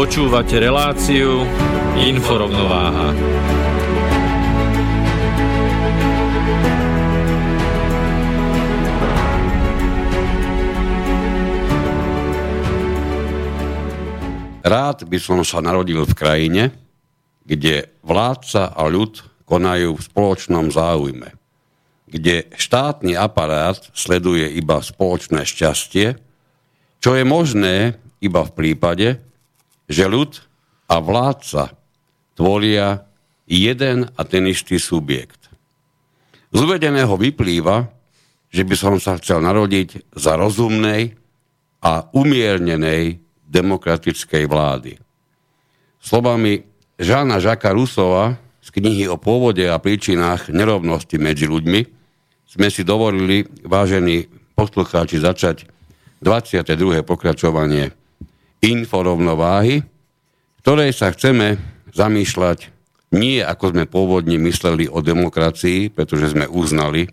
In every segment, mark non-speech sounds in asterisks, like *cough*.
Počúvate reláciu Inforovnováha. Rád by som sa narodil v krajine, kde vládca a ľud konajú v spoločnom záujme, kde štátny aparát sleduje iba spoločné šťastie, čo je možné iba v prípade, že ľud a vládca tvoria jeden a ten istý subjekt. Z uvedeného vyplýva, že by som sa chcel narodiť za rozumnej a umiernenej demokratickej vlády. Slovami Žána Žaka Rusova z knihy o pôvode a príčinách nerovnosti medzi ľuďmi sme si dovolili, vážení poslucháči, začať 22. pokračovanie inforovnováhy, ktorej sa chceme zamýšľať nie ako sme pôvodne mysleli o demokracii, pretože sme uznali,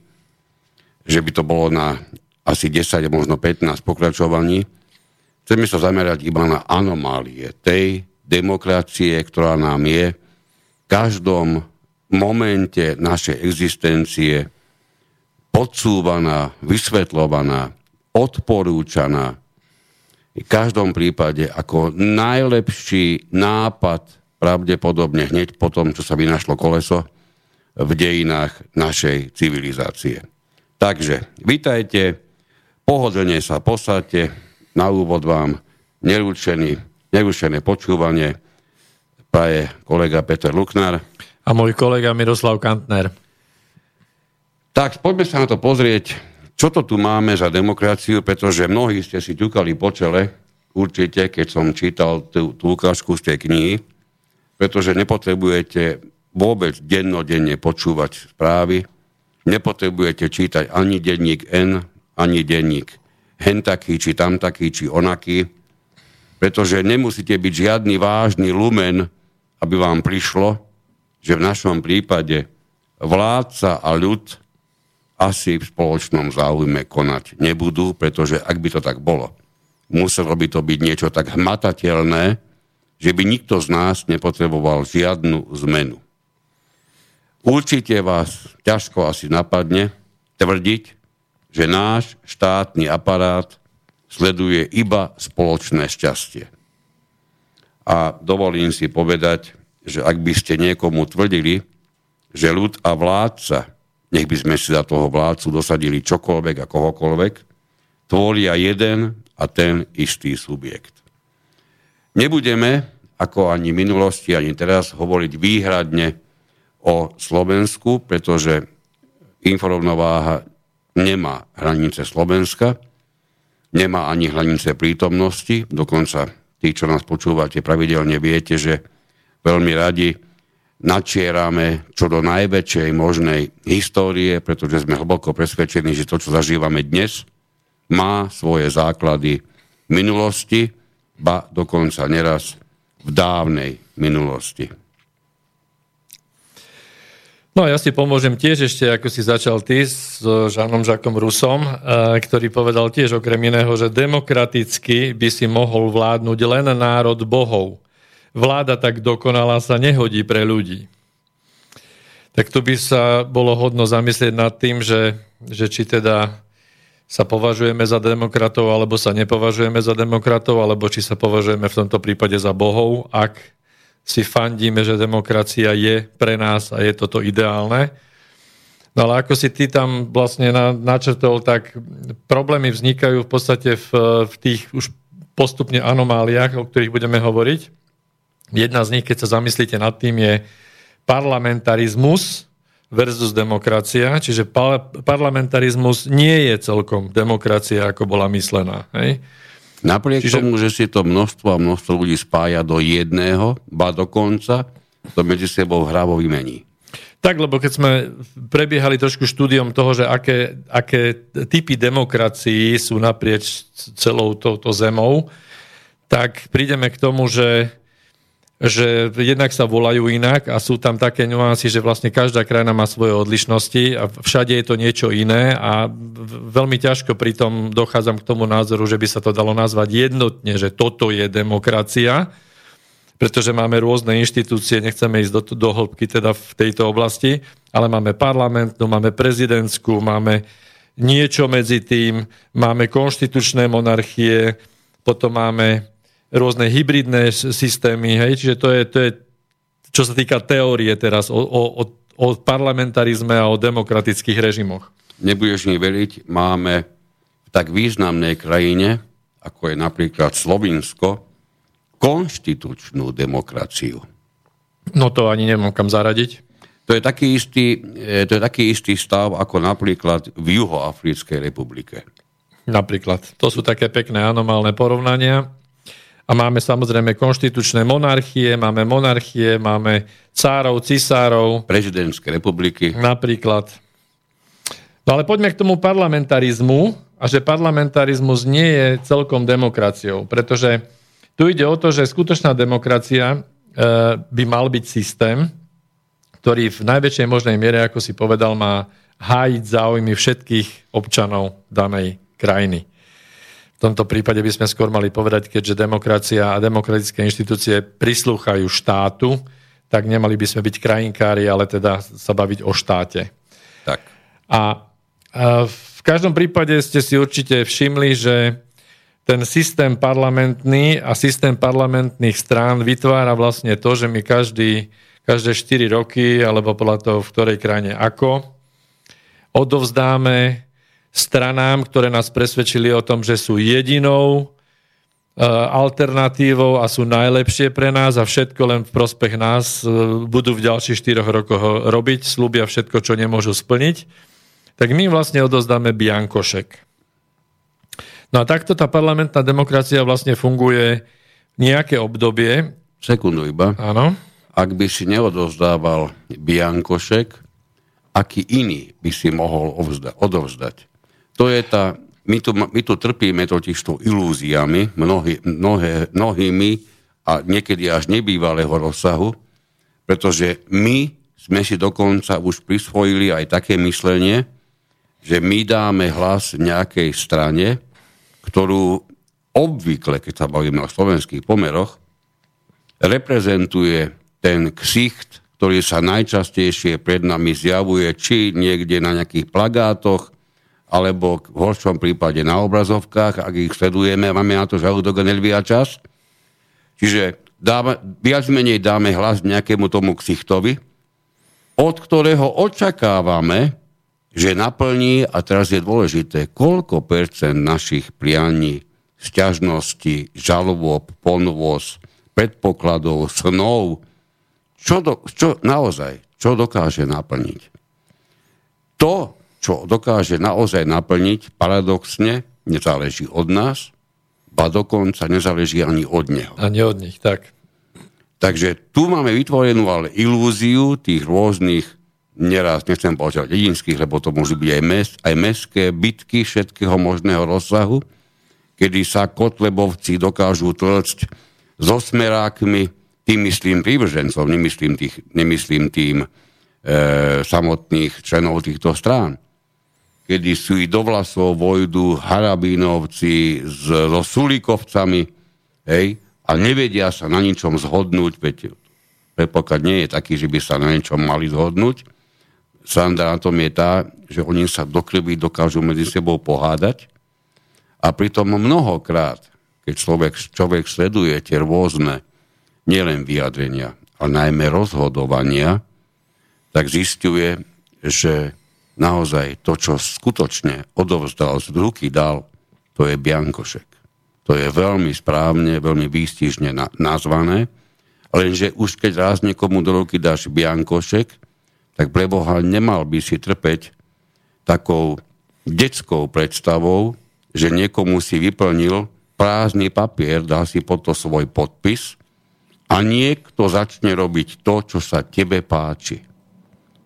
že by to bolo na asi 10, možno 15 pokračovaní. Chceme sa zamerať iba na anomálie tej demokracie, ktorá nám je v každom momente našej existencie podsúvaná, vysvetľovaná, odporúčaná, v každom prípade ako najlepší nápad pravdepodobne hneď po tom, čo sa vynašlo koleso v dejinách našej civilizácie. Takže, vítajte, pohodlne sa posadte, na úvod vám neručený, neručené počúvanie praje kolega Peter Luknar. A môj kolega Miroslav Kantner. Tak poďme sa na to pozrieť čo to tu máme za demokraciu, pretože mnohí ste si ťukali po čele, určite, keď som čítal tú, tú ukážku z tej knihy, pretože nepotrebujete vôbec dennodenne počúvať správy, nepotrebujete čítať ani denník N, ani denník hen taký, či tam taký, či onaký, pretože nemusíte byť žiadny vážny lumen, aby vám prišlo, že v našom prípade vládca a ľud asi v spoločnom záujme konať nebudú, pretože ak by to tak bolo, muselo by to byť niečo tak hmatateľné, že by nikto z nás nepotreboval žiadnu zmenu. Určite vás ťažko asi napadne tvrdiť, že náš štátny aparát sleduje iba spoločné šťastie. A dovolím si povedať, že ak by ste niekomu tvrdili, že ľud a vládca nech by sme si za toho vládcu dosadili čokoľvek a kohokoľvek, tvoria jeden a ten istý subjekt. Nebudeme, ako ani v minulosti, ani teraz, hovoriť výhradne o Slovensku, pretože inforovnováha nemá hranice Slovenska, nemá ani hranice prítomnosti, dokonca tí, čo nás počúvate pravidelne, viete, že veľmi radi načierame čo do najväčšej možnej histórie, pretože sme hlboko presvedčení, že to, čo zažívame dnes, má svoje základy v minulosti, ba dokonca neraz v dávnej minulosti. No ja si pomôžem tiež ešte, ako si začal ty s Žánom Žakom Rusom, eh, ktorý povedal tiež okrem iného, že demokraticky by si mohol vládnuť len národ bohov vláda tak dokonalá sa nehodí pre ľudí. Tak tu by sa bolo hodno zamyslieť nad tým, že, že či teda sa považujeme za demokratov, alebo sa nepovažujeme za demokratov, alebo či sa považujeme v tomto prípade za bohov, ak si fandíme, že demokracia je pre nás a je toto ideálne. No ale ako si ty tam vlastne na, načrtol, tak problémy vznikajú v podstate v, v tých už postupne anomáliách, o ktorých budeme hovoriť. Jedna z nich, keď sa zamyslíte nad tým, je parlamentarizmus versus demokracia. Čiže parlamentarizmus nie je celkom demokracia, ako bola myslená. Hej? Napriek Čiže... tomu, že si to množstvo a množstvo ľudí spája do jedného, ba dokonca, to medzi sebou hravo vymení. Tak, lebo keď sme prebiehali trošku štúdiom toho, že aké, aké typy demokracií sú naprieč celou touto zemou, tak prídeme k tomu, že, že jednak sa volajú inak a sú tam také nuancy, že vlastne každá krajina má svoje odlišnosti a všade je to niečo iné a veľmi ťažko pritom dochádzam k tomu názoru, že by sa to dalo nazvať jednotne, že toto je demokracia, pretože máme rôzne inštitúcie, nechceme ísť do, do hĺbky teda v tejto oblasti, ale máme parlamentnú, máme prezidentskú, máme niečo medzi tým, máme konštitučné monarchie, potom máme rôzne hybridné systémy, hej, čiže to je, to je čo sa týka teórie teraz o, o, o parlamentarizme a o demokratických režimoch. Nebudeš mi veriť, máme v tak významnej krajine, ako je napríklad Slovinsko, konštitučnú demokraciu. No to ani nemám kam zaradiť. To je taký istý, e, to je taký istý stav ako napríklad v Juhoafrickej republike. Napríklad. To sú také pekné anomálne porovnania. A máme samozrejme konštitučné monarchie, máme monarchie, máme cárov, cisárov. Prezidentské republiky. Napríklad. No ale poďme k tomu parlamentarizmu a že parlamentarizmus nie je celkom demokraciou, pretože tu ide o to, že skutočná demokracia e, by mal byť systém, ktorý v najväčšej možnej miere, ako si povedal, má hájiť záujmy všetkých občanov danej krajiny. V tomto prípade by sme skôr mali povedať, keďže demokracia a demokratické inštitúcie prislúchajú štátu, tak nemali by sme byť krajinkári, ale teda sa baviť o štáte. Tak. A, v každom prípade ste si určite všimli, že ten systém parlamentný a systém parlamentných strán vytvára vlastne to, že my každý, každé 4 roky, alebo podľa toho, v ktorej krajine ako, odovzdáme stranám, ktoré nás presvedčili o tom, že sú jedinou e, alternatívou a sú najlepšie pre nás a všetko len v prospech nás e, budú v ďalších 4 rokoch robiť, slúbia všetko, čo nemôžu splniť, tak my vlastne odozdáme biankošek. No a takto tá parlamentná demokracia vlastne funguje nejaké obdobie. Sekundu iba. Áno. Ak by si neodozdával Biankošek, aký iný by si mohol odovzdať? To je tá, my tu, my tu trpíme totiž to ilúziami, mnohý, mnohé, mnohými a niekedy až nebývalého rozsahu, pretože my sme si dokonca už prisvojili aj také myslenie, že my dáme hlas nejakej strane, ktorú obvykle, keď sa bavíme o slovenských pomeroch, reprezentuje ten ksicht, ktorý sa najčastejšie pred nami zjavuje, či niekde na nejakých plagátoch, alebo v horšom prípade na obrazovkách, ak ich sledujeme, máme na to žalúdok a nelvia čas. Čiže dáme, viac menej dáme hlas nejakému tomu ksichtovi, od ktorého očakávame, že naplní, a teraz je dôležité, koľko percent našich prianí, sťažností, žalob, ponvoz, predpokladov, snov, čo, do, čo naozaj, čo dokáže naplniť. To, čo dokáže naozaj naplniť, paradoxne, nezáleží od nás, ba dokonca nezáleží ani od neho. Ani od nich, tak. Takže tu máme vytvorenú ale ilúziu tých rôznych neraz, nechcem povedať dedinských, lebo to môžu byť aj, mes, aj mestské bitky všetkého možného rozsahu, kedy sa kotlebovci dokážu tlcť so smerákmi, tým myslím prívržencov, nemyslím, tých, nemyslím tým e, samotných členov týchto strán. Kedy sú i do vlasov vojdu harabínovci s, so sulikovcami, hej, a nevedia sa na ničom zhodnúť, veď predpoklad nie je taký, že by sa na ničom mali zhodnúť, Sranda na tom je tá, že oni sa do krvi dokážu medzi sebou pohádať a pritom mnohokrát, keď človek, človek sleduje tie rôzne nielen vyjadrenia, a najmä rozhodovania, tak zistuje, že naozaj to, čo skutočne odovzdal z ruky dal, to je Biankošek. To je veľmi správne, veľmi výstižne na, nazvané, lenže už keď raz niekomu do ruky dáš Biankošek, tak pre Boha nemal by si trpeť takou detskou predstavou, že niekomu si vyplnil prázdny papier, dal si pod to svoj podpis a niekto začne robiť to, čo sa tebe páči.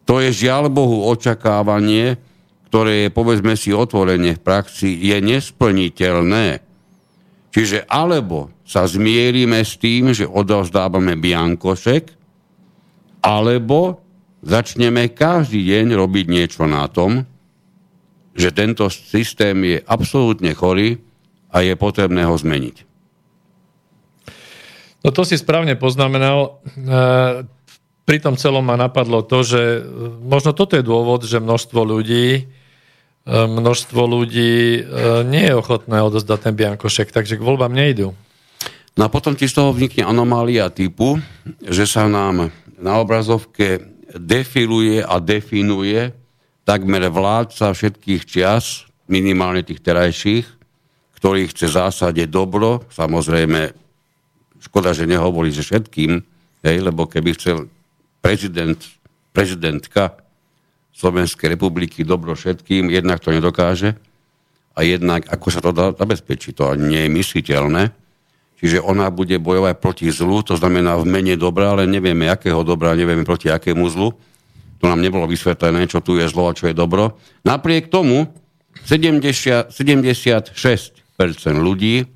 To je žiaľ Bohu očakávanie, ktoré je, povedzme si otvorene v praxi, je nesplniteľné. Čiže alebo sa zmierime s tým, že odovzdávame biankošek, alebo začneme každý deň robiť niečo na tom, že tento systém je absolútne chorý a je potrebné ho zmeniť. No to si správne poznamenal. E, pri tom celom ma napadlo to, že možno toto je dôvod, že množstvo ľudí e, množstvo ľudí e, nie je ochotné odozdať ten biankošek, takže k voľbám nejdú. No a potom ti z toho vznikne anomália typu, že sa nám na obrazovke defiluje a definuje takmer vládca všetkých čias, minimálne tých terajších, ktorý chce zásade dobro, samozrejme, škoda, že nehovorí, že všetkým, hej, lebo keby chcel prezident, prezidentka Slovenskej republiky dobro všetkým, jednak to nedokáže a jednak ako sa to dá zabezpečiť, to nie je mysliteľné. Čiže ona bude bojovať proti zlu, to znamená v mene dobra, ale nevieme, akého dobra, nevieme proti akému zlu to nám nebolo vysvetlené, čo tu je zlo a čo je dobro. Napriek tomu 70, 76% ľudí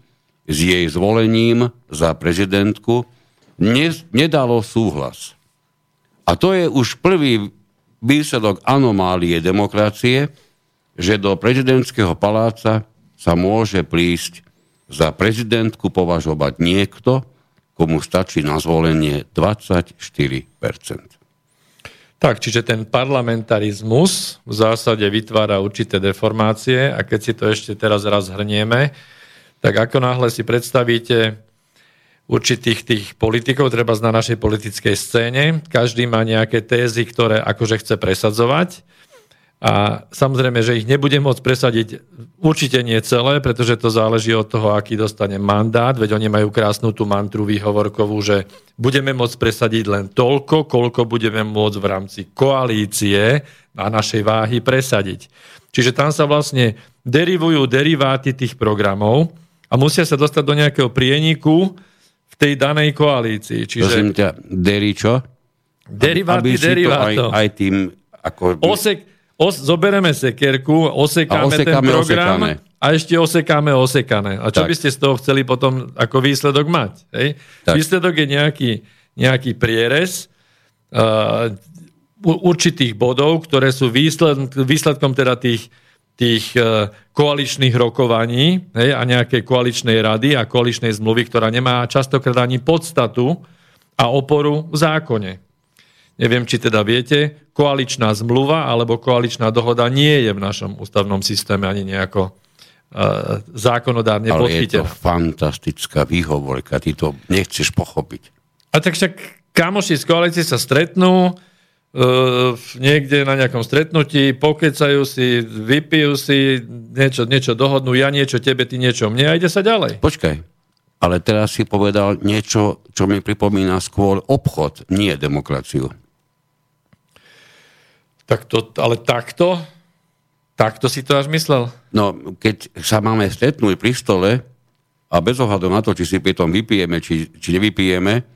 s jej zvolením za prezidentku ne, nedalo súhlas. A to je už prvý výsledok anomálie demokracie, že do prezidentského paláca sa môže prísť za prezidentku považovať niekto, komu stačí na zvolenie 24%. Tak, čiže ten parlamentarizmus v zásade vytvára určité deformácie a keď si to ešte teraz raz hrnieme, tak ako náhle si predstavíte určitých tých politikov, treba na našej politickej scéne, každý má nejaké tézy, ktoré akože chce presadzovať a samozrejme, že ich nebudem môcť presadiť určite nie celé, pretože to záleží od toho, aký dostane mandát, veď oni majú krásnu tú mantru výhovorkovú, že budeme môcť presadiť len toľko, koľko budeme môcť v rámci koalície a našej váhy presadiť. Čiže tam sa vlastne derivujú deriváty tých programov a musia sa dostať do nejakého prieniku v tej danej koalícii. Čiže... Prosím ťa, deri čo? Deriváty derivátov. Aj, aj tým, ako... Osek, os, zobereme sekerku, osekáme, a ten program osekané. a ešte osekáme osekané. A čo tak. by ste z toho chceli potom ako výsledok mať? Hej? Výsledok je nejaký, nejaký prierez uh, určitých bodov, ktoré sú výsled, výsledkom teda tých, tých uh, koaličných rokovaní hej, a nejakej koaličnej rady a koaličnej zmluvy, ktorá nemá častokrát ani podstatu a oporu v zákone. Neviem, či teda viete, koaličná zmluva alebo koaličná dohoda nie je v našom ústavnom systéme ani nejako uh, zákonodárne Ale podchytená. je to fantastická výhovorka, ty to nechceš pochopiť. A tak však kamoši z koalície sa stretnú, niekde na nejakom stretnutí, pokecajú si, vypijú si, niečo, niečo dohodnú, ja niečo tebe, ty niečo mne a ide sa ďalej. Počkaj, ale teraz si povedal niečo, čo mi pripomína skôr obchod, nie demokraciu. Tak to, ale takto? Takto si to až myslel? No, keď sa máme stretnúť pri stole a bez ohľadu na to, či si pri tom vypijeme, či, či nevypijeme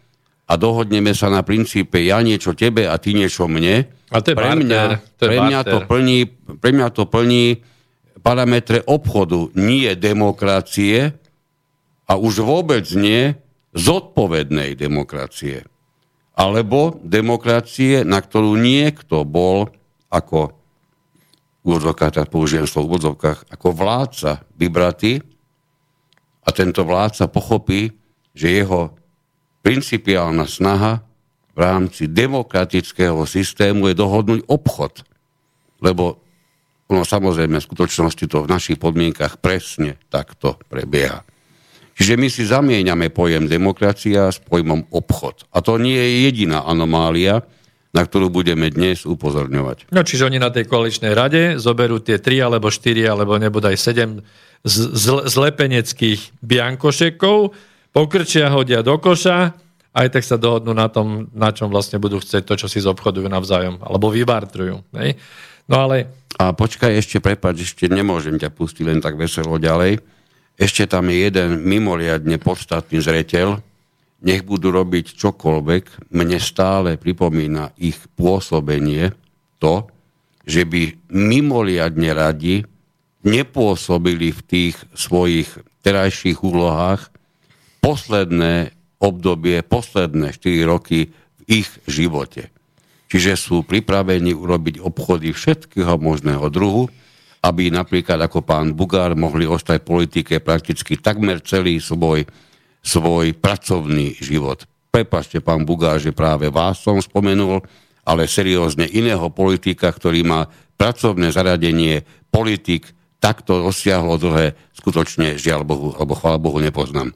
a dohodneme sa na princípe ja niečo tebe a ty niečo mne, a to je pre, mňa, to je pre, mňa to plní, pre mňa to plní parametre obchodu, nie demokracie a už vôbec nie zodpovednej demokracie. Alebo demokracie, na ktorú niekto bol ako úvodzovkách, tak použijem slovo úvodzovkách, ako vládca vybratý. A tento vládca pochopí, že jeho principiálna snaha v rámci demokratického systému je dohodnúť obchod. Lebo ono samozrejme v skutočnosti to v našich podmienkach presne takto prebieha. Čiže my si zamieňame pojem demokracia s pojmom obchod. A to nie je jediná anomália, na ktorú budeme dnes upozorňovať. No čiže oni na tej koaličnej rade zoberú tie 3 alebo 4 alebo nebodaj 7 zlepeneckých biankošekov, pokrčia, hodia do koša, aj tak sa dohodnú na tom, na čom vlastne budú chcieť to, čo si zobchodujú navzájom, alebo vybartrujú. Ne? No ale... A počkaj ešte, prepáč, ešte nemôžem ťa pustiť len tak veselo ďalej ešte tam je jeden mimoriadne podstatný zreteľ. Nech budú robiť čokoľvek, mne stále pripomína ich pôsobenie to, že by mimoriadne radi nepôsobili v tých svojich terajších úlohách posledné obdobie, posledné 4 roky v ich živote. Čiže sú pripravení urobiť obchody všetkého možného druhu, aby napríklad ako pán Bugár mohli ostať v politike prakticky takmer celý svoj, svoj pracovný život. Prepašte, pán Bugár, že práve vás som spomenul, ale seriózne iného politika, ktorý má pracovné zaradenie, politik, takto rozsiahlo dlhé, skutočne žiaľ Bohu, alebo chvála Bohu nepoznám.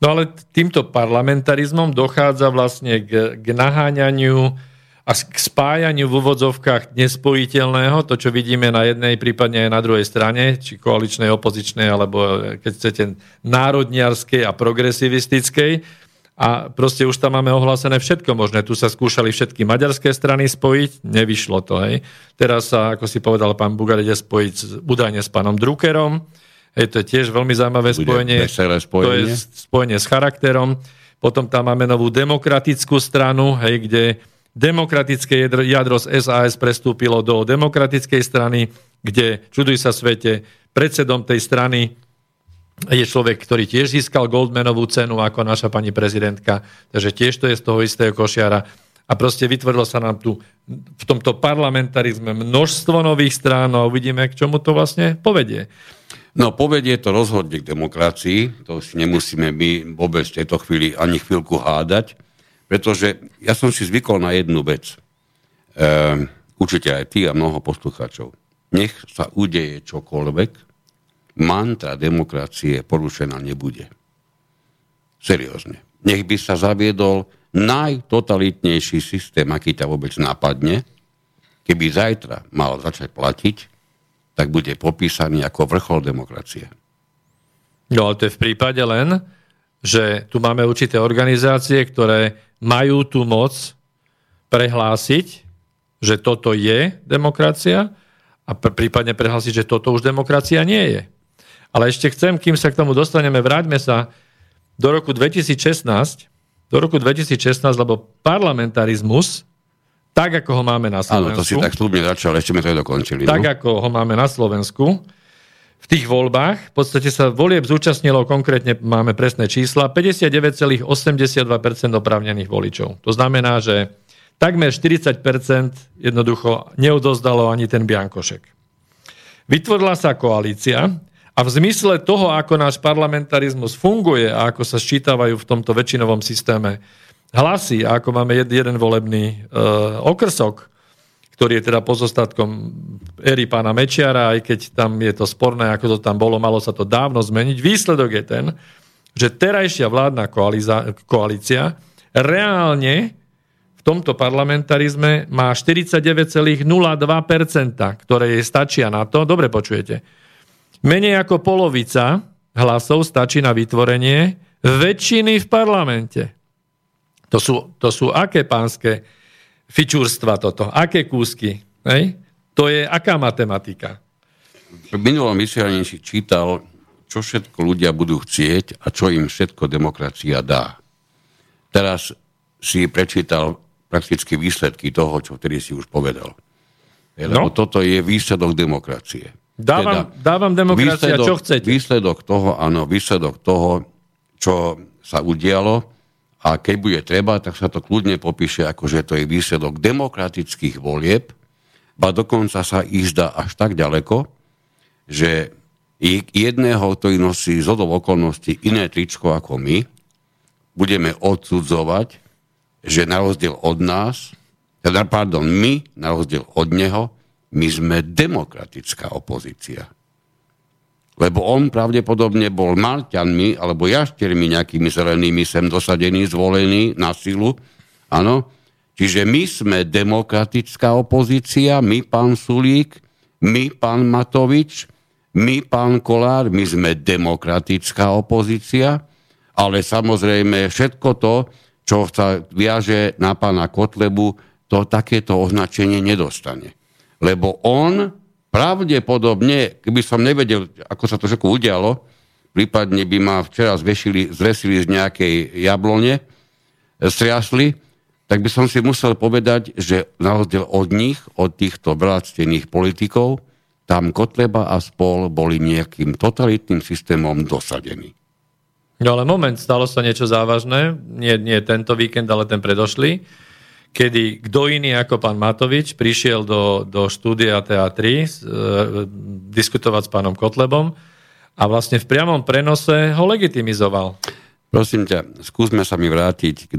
No ale týmto parlamentarizmom dochádza vlastne k, k naháňaniu a k spájaniu v úvodzovkách nespojiteľného, to, čo vidíme na jednej, prípadne aj na druhej strane, či koaličnej, opozičnej, alebo keď chcete národniarskej a progresivistickej. A proste už tam máme ohlásené všetko možné. Tu sa skúšali všetky maďarské strany spojiť, nevyšlo to. Hej. Teraz sa, ako si povedal pán Bugar, ide spojiť údajne s pánom Druckerom. Hej, to je tiež veľmi zaujímavé spojenie. spojenie. To je spojenie s charakterom. Potom tam máme novú demokratickú stranu, hej, kde demokratické jadro z SAS prestúpilo do demokratickej strany, kde, čuduj sa svete, predsedom tej strany je človek, ktorý tiež získal Goldmanovú cenu ako naša pani prezidentka, takže tiež to je z toho istého košiara. A proste vytvorilo sa nám tu v tomto parlamentarizme množstvo nových strán a uvidíme, k čomu to vlastne povedie. No povedie to rozhodne k demokracii, to si nemusíme my vôbec v tejto chvíli ani chvíľku hádať pretože ja som si zvykol na jednu vec. E, určite aj ty a mnoho poslucháčov. Nech sa udeje čokoľvek, mantra demokracie porušená nebude. Seriózne. Nech by sa zaviedol najtotalitnejší systém, aký ťa vôbec napadne, keby zajtra mal začať platiť, tak bude popísaný ako vrchol demokracie. No ale to je v prípade len, že tu máme určité organizácie, ktoré majú tú moc prehlásiť, že toto je demokracia a prípadne prehlásiť, že toto už demokracia nie je. Ale ešte chcem, kým sa k tomu dostaneme, vráťme sa do roku 2016, do roku 2016, lebo parlamentarizmus, tak ako ho máme na Slovensku... Áno, to si tak slúbne začal, ešte sme to dokončili. Tak no? ako ho máme na Slovensku, v tých voľbách. V podstate sa volieb zúčastnilo, konkrétne máme presné čísla, 59,82% oprávnených voličov. To znamená, že takmer 40% jednoducho neodozdalo ani ten biankošek. Vytvorila sa koalícia a v zmysle toho, ako náš parlamentarizmus funguje a ako sa sčítavajú v tomto väčšinovom systéme hlasy ako máme jeden volebný e, okrsok, ktorý je teda pozostatkom éry pána Mečiara, aj keď tam je to sporné, ako to tam bolo, malo sa to dávno zmeniť. Výsledok je ten, že terajšia vládna koalícia, koalícia reálne v tomto parlamentarizme má 49,02%, ktoré jej stačia na to, dobre počujete, menej ako polovica hlasov stačí na vytvorenie väčšiny v parlamente. To sú, to sú aké pánske fičúrstva toto? Aké kúsky? Hej? To je aká matematika? V minulom vysielaní si čítal, čo všetko ľudia budú chcieť a čo im všetko demokracia dá. Teraz si prečítal prakticky výsledky toho, čo vtedy si už povedal. Lebo no. toto je výsledok demokracie. Dávam, teda, dávam demokracia, výsledok, čo chcete. Výsledok toho, áno, výsledok toho, čo sa udialo, a keď bude treba, tak sa to kľudne popíše, ako že to je výsledok demokratických volieb, a dokonca sa ich zdá až tak ďaleko, že jedného, ktorý nosí z okolností iné tričko ako my, budeme odsudzovať, že na rozdiel od nás, teda, pardon, my, na rozdiel od neho, my sme demokratická opozícia. Lebo on pravdepodobne bol Malťanmi alebo jaštermi nejakými zelenými sem dosadený, zvolený na silu. Áno. Čiže my sme demokratická opozícia, my pán Sulík, my pán Matovič, my pán Kolár, my sme demokratická opozícia, ale samozrejme všetko to, čo sa viaže na pána Kotlebu, to takéto označenie nedostane. Lebo on pravdepodobne, keby som nevedel, ako sa to všetko udialo, prípadne by ma včera zvešili, zvesili z nejakej jablone, striasli, tak by som si musel povedať, že na rozdiel od nich, od týchto veľactených politikov, tam Kotleba a spol boli nejakým totalitným systémom dosadení. No ale moment, stalo sa niečo závažné, nie, nie tento víkend, ale ten predošlý kedy kto iný ako pán Matovič prišiel do, do štúdia TA3 e, diskutovať s pánom Kotlebom a vlastne v priamom prenose ho legitimizoval. Prosím ťa, skúsme sa mi vrátiť k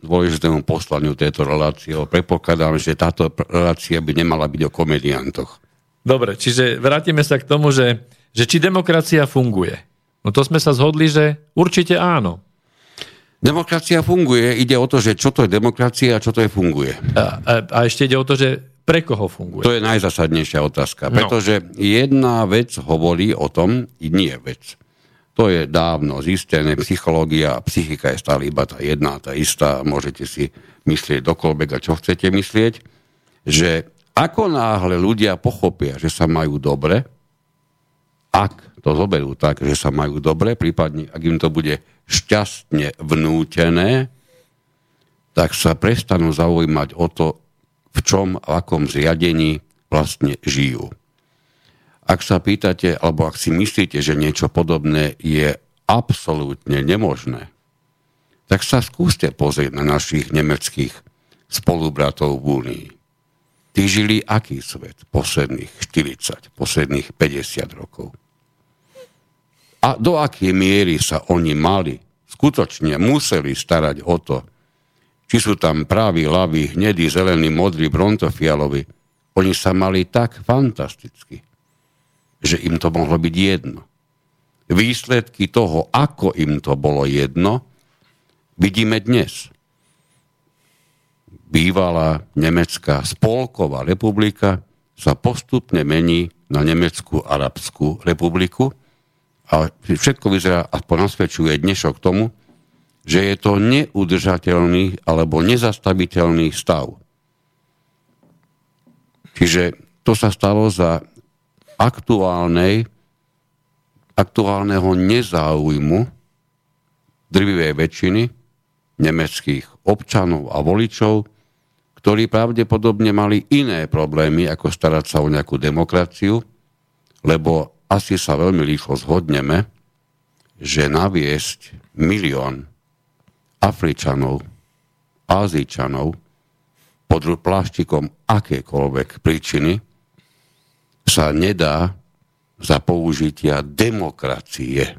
dôležitému poslaniu tejto relácie. Prepokladám, že táto relácia by nemala byť o komediantoch. Dobre, čiže vrátime sa k tomu, že, že či demokracia funguje. No to sme sa zhodli, že určite áno. Demokracia funguje. Ide o to, že čo to je demokracia a čo to je funguje. A, a, a ešte ide o to, že pre koho funguje. To je najzasadnejšia otázka. No. Pretože jedna vec hovorí o tom, nie vec. To je dávno zistené. Psychológia a psychika je stále iba tá jedna, tá istá. Môžete si myslieť dokoľvek a čo chcete myslieť. Že ako náhle ľudia pochopia, že sa majú dobre, ak to zoberú tak, že sa majú dobre, prípadne ak im to bude šťastne vnútené, tak sa prestanú zaujímať o to, v čom, v akom zriadení vlastne žijú. Ak sa pýtate, alebo ak si myslíte, že niečo podobné je absolútne nemožné, tak sa skúste pozrieť na našich nemeckých spolubratov v Únii. Tí žili aký svet posledných 40, posledných 50 rokov? A do akej miery sa oni mali, skutočne museli starať o to, či sú tam praví, laví, hnedí, zelení, modrí, brontofialovi. Oni sa mali tak fantasticky, že im to mohlo byť jedno. Výsledky toho, ako im to bolo jedno, vidíme dnes. Bývalá Nemecká spolková republika sa postupne mení na Nemeckú arabskú republiku, a všetko vyzerá, aspoň nasvedčuje dnešok tomu, že je to neudržateľný alebo nezastaviteľný stav. Čiže to sa stalo za aktuálnej, aktuálneho nezáujmu drvivej väčšiny nemeckých občanov a voličov, ktorí pravdepodobne mali iné problémy, ako starať sa o nejakú demokraciu, lebo asi sa veľmi rýchlo zhodneme, že naviesť milión Afričanov, Azíčanov pod pláštikom akékoľvek príčiny sa nedá za použitia demokracie.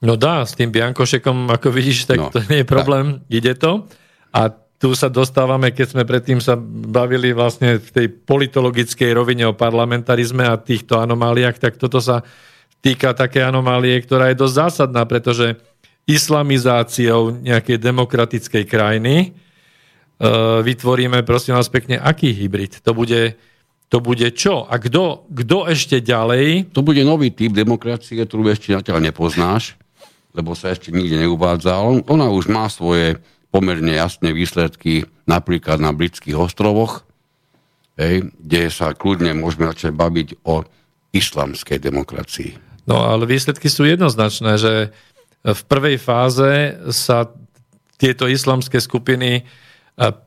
No dá, s tým Biankošekom, ako vidíš, tak no, to nie je problém, tak. ide to. A tu sa dostávame, keď sme predtým sa bavili vlastne v tej politologickej rovine o parlamentarizme a týchto anomáliách, tak toto sa týka také anomálie, ktorá je dosť zásadná, pretože islamizáciou nejakej demokratickej krajiny e, vytvoríme, prosím vás pekne, aký hybrid? To bude, to bude čo? A kto ešte ďalej? To bude nový typ demokracie, ktorú ešte zatiaľ nepoznáš, lebo sa ešte nikde neuvádza. Ona už má svoje pomerne jasné výsledky napríklad na britských ostrovoch, hej, kde sa kľudne môžeme začať baviť o islamskej demokracii. No ale výsledky sú jednoznačné, že v prvej fáze sa tieto islamské skupiny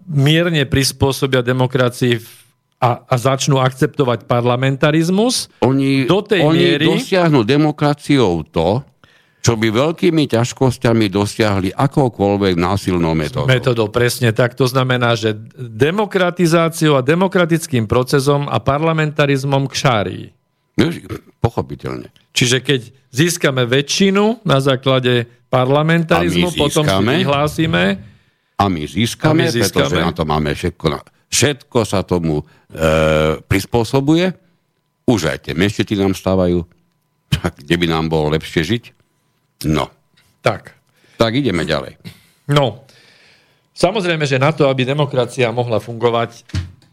mierne prispôsobia demokracii a, a začnú akceptovať parlamentarizmus. Oni, do tej oni miery... dosiahnu demokraciou to, čo by veľkými ťažkosťami dosiahli akoukoľvek násilnou metodou. Metodou, presne tak. To znamená, že demokratizáciou a demokratickým procesom a parlamentarizmom kšári. No, pochopiteľne. Čiže keď získame väčšinu na základe parlamentarizmu, potom si vyhlásime... A my získame, a my získame pretože na to máme všetko. Všetko sa tomu e, prispôsobuje už aj tie meštety nám stávajú, tak kde by nám bolo lepšie žiť? No. Tak. Tak ideme ďalej. No, samozrejme, že na to, aby demokracia mohla fungovať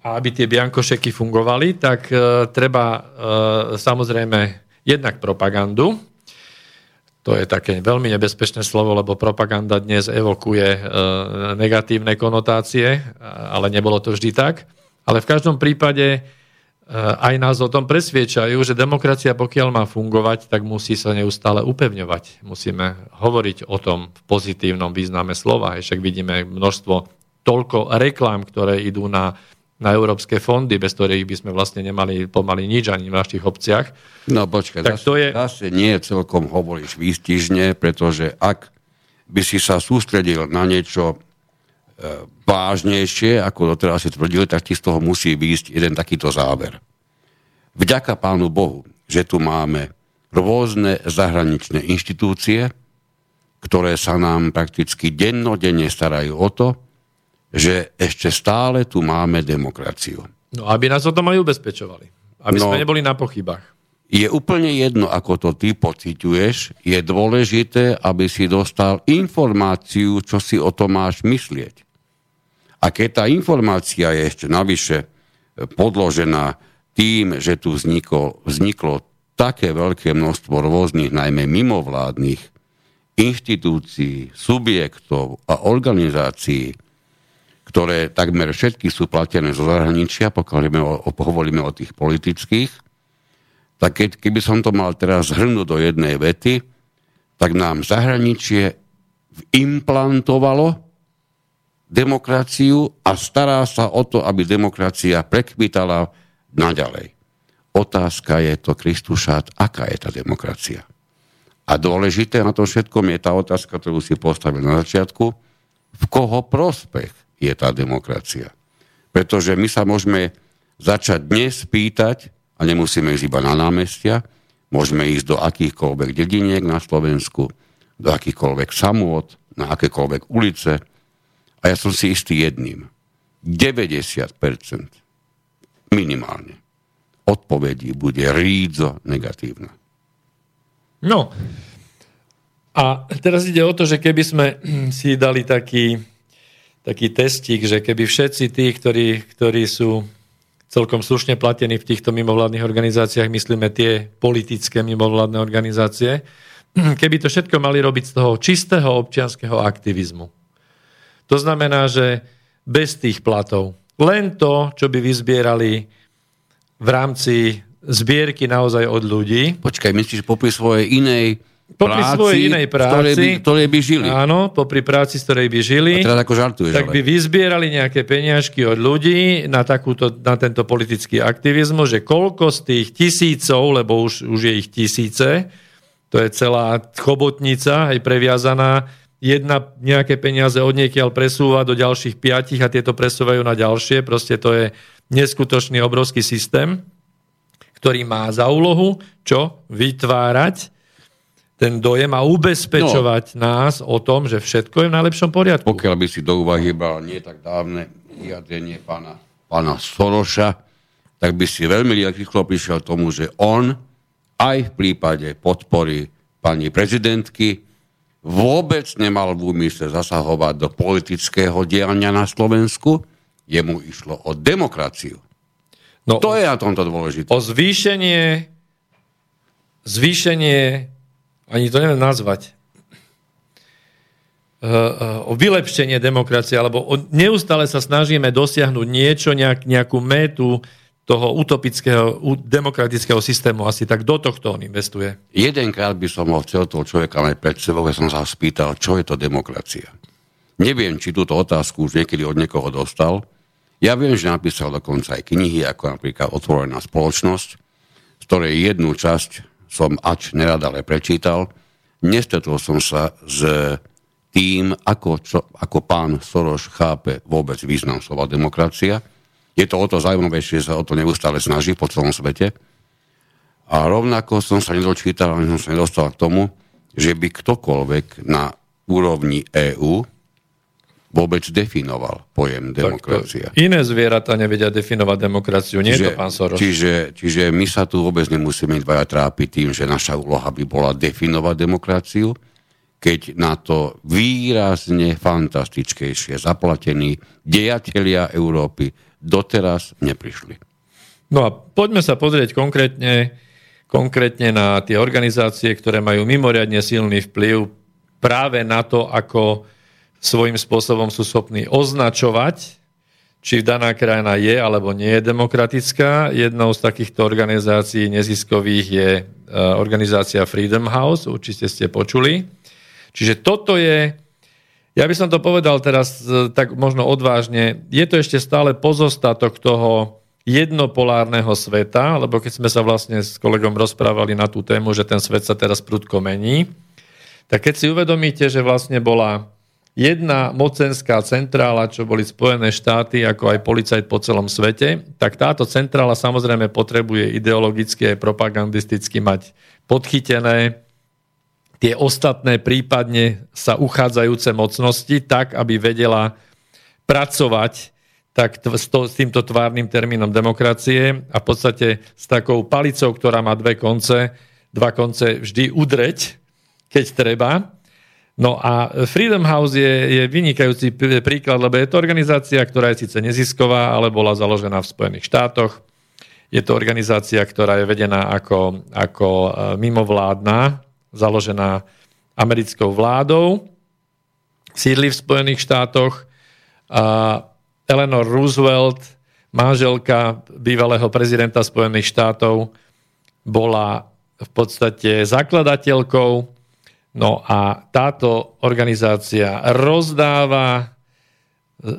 a aby tie biankošeky fungovali, tak e, treba e, samozrejme jednak propagandu, to je také veľmi nebezpečné slovo, lebo propaganda dnes evokuje e, negatívne konotácie, ale nebolo to vždy tak. Ale v každom prípade aj nás o tom presviečajú, že demokracia, pokiaľ má fungovať, tak musí sa neustále upevňovať. Musíme hovoriť o tom v pozitívnom význame slova. Však vidíme množstvo toľko reklám, ktoré idú na na európske fondy, bez ktorých by sme vlastne nemali pomaly nič ani v našich obciach. No počkaj, tak zase, to je... zase nie celkom hovoríš výstižne, pretože ak by si sa sústredil na niečo vážnejšie, ako doteraz si tvrdil, tak ti z toho musí výjsť jeden takýto záver. Vďaka Pánu Bohu, že tu máme rôzne zahraničné inštitúcie, ktoré sa nám prakticky dennodenne starajú o to, že ešte stále tu máme demokraciu. No aby nás o tom aj ubezpečovali. Aby no, sme neboli na pochybách. Je úplne jedno, ako to ty pociťuješ. Je dôležité, aby si dostal informáciu, čo si o tom máš myslieť. A keď tá informácia je ešte navyše podložená tým, že tu vzniklo, vzniklo také veľké množstvo rôznych, najmä mimovládnych inštitúcií, subjektov a organizácií, ktoré takmer všetky sú platené zo zahraničia, pokiaľ o, hovoríme o tých politických, tak keď, keby som to mal teraz zhrnúť do jednej vety, tak nám zahraničie implantovalo demokraciu a stará sa o to, aby demokracia prekvitala naďalej. Otázka je to, Kristušát, aká je tá demokracia? A dôležité na to všetkom je tá otázka, ktorú si postavil na začiatku, v koho prospech je tá demokracia. Pretože my sa môžeme začať dnes pýtať, a nemusíme ísť iba na námestia, môžeme ísť do akýchkoľvek dediniek na Slovensku, do akýchkoľvek samôt, na akékoľvek ulice. A ja som si istý jedným. 90% minimálne odpovedí bude rídzo negatívna. No, a teraz ide o to, že keby sme *clears throat* si dali taký taký testík, že keby všetci tí, ktorí, ktorí sú celkom slušne platení v týchto mimovládnych organizáciách, myslíme tie politické mimovládne organizácie, *clears throat* keby to všetko mali robiť z toho čistého občianského aktivizmu. To znamená, že bez tých platov. Len to, čo by vyzbierali v rámci zbierky naozaj od ľudí. Počkaj, myslíš popri svojej inej popri práci, svojej inej práci, ktorej by, ktorej by žili. Áno, popri práci, z ktorej by žili. A teraz ako žartuješ, tak ale. by vyzbierali nejaké peniažky od ľudí na, takúto, na tento politický aktivizmus, že koľko z tých tisícov, lebo už, už je ich tisíce, to je celá chobotnica, aj previazaná, jedna nejaké peniaze od niekiaľ presúva do ďalších piatich a tieto presúvajú na ďalšie. Proste to je neskutočný obrovský systém, ktorý má za úlohu čo? Vytvárať ten dojem a ubezpečovať no. nás o tom, že všetko je v najlepšom poriadku. Pokiaľ by si do úvahy bral nie tak dávne vyjadrenie pána, pána Soroša, tak by si veľmi rýchlo prišiel tomu, že on aj v prípade podpory pani prezidentky vôbec nemal v úmysle zasahovať do politického diania na Slovensku. Jemu išlo o demokraciu. No, to je na tomto dôležité. O zvýšenie zvýšenie ani to neviem nazvať, eh, eh, o vylepšenie demokracie, alebo o, neustále sa snažíme dosiahnuť niečo, nejak, nejakú métu toho utopického, demokratického systému. Asi tak do tohto on investuje. Jedenkrát by som ho chcel toho človeka mať pred sebou, ja som sa spýtal, čo je to demokracia. Neviem, či túto otázku už niekedy od niekoho dostal. Ja viem, že napísal dokonca aj knihy, ako napríklad Otvorená spoločnosť, z ktorej jednu časť som ač nerad, ale prečítal. Nestretol som sa s tým, ako, čo, ako pán Soros chápe vôbec význam slova demokracia. Je to o to zaujímavejšie, že sa o to neustále snaží po celom svete. A rovnako som sa nedočítal, ani som sa nedostal k tomu, že by ktokoľvek na úrovni EÚ vôbec definoval pojem demokracia. iné zvieratá nevedia definovať demokraciu, nie čiže, je to pán Soros. Čiže, čiže my sa tu vôbec nemusíme dvaja trápiť tým, že naša úloha by bola definovať demokraciu, keď na to výrazne fantastickejšie zaplatení dejatelia Európy doteraz neprišli. No a poďme sa pozrieť konkrétne, konkrétne na tie organizácie, ktoré majú mimoriadne silný vplyv práve na to, ako svojím spôsobom sú schopní označovať, či daná krajina je alebo nie je demokratická. Jednou z takýchto organizácií neziskových je e, organizácia Freedom House, určite ste počuli. Čiže toto je, ja by som to povedal teraz e, tak možno odvážne, je to ešte stále pozostatok toho jednopolárneho sveta, lebo keď sme sa vlastne s kolegom rozprávali na tú tému, že ten svet sa teraz prudko mení, tak keď si uvedomíte, že vlastne bola jedna mocenská centrála, čo boli Spojené štáty, ako aj policajt po celom svete, tak táto centrála samozrejme potrebuje ideologicky aj propagandisticky mať podchytené tie ostatné prípadne sa uchádzajúce mocnosti tak, aby vedela pracovať tak s, s týmto tvárnym termínom demokracie a v podstate s takou palicou, ktorá má dve konce, dva konce vždy udreť, keď treba No a Freedom House je, je vynikajúci príklad, lebo je to organizácia, ktorá je síce nezisková, ale bola založená v Spojených štátoch. Je to organizácia, ktorá je vedená ako, ako e, mimovládna, založená americkou vládou. Sídli v Spojených štátoch. A Eleanor Roosevelt, manželka bývalého prezidenta Spojených štátov, bola v podstate zakladateľkou No a táto organizácia rozdáva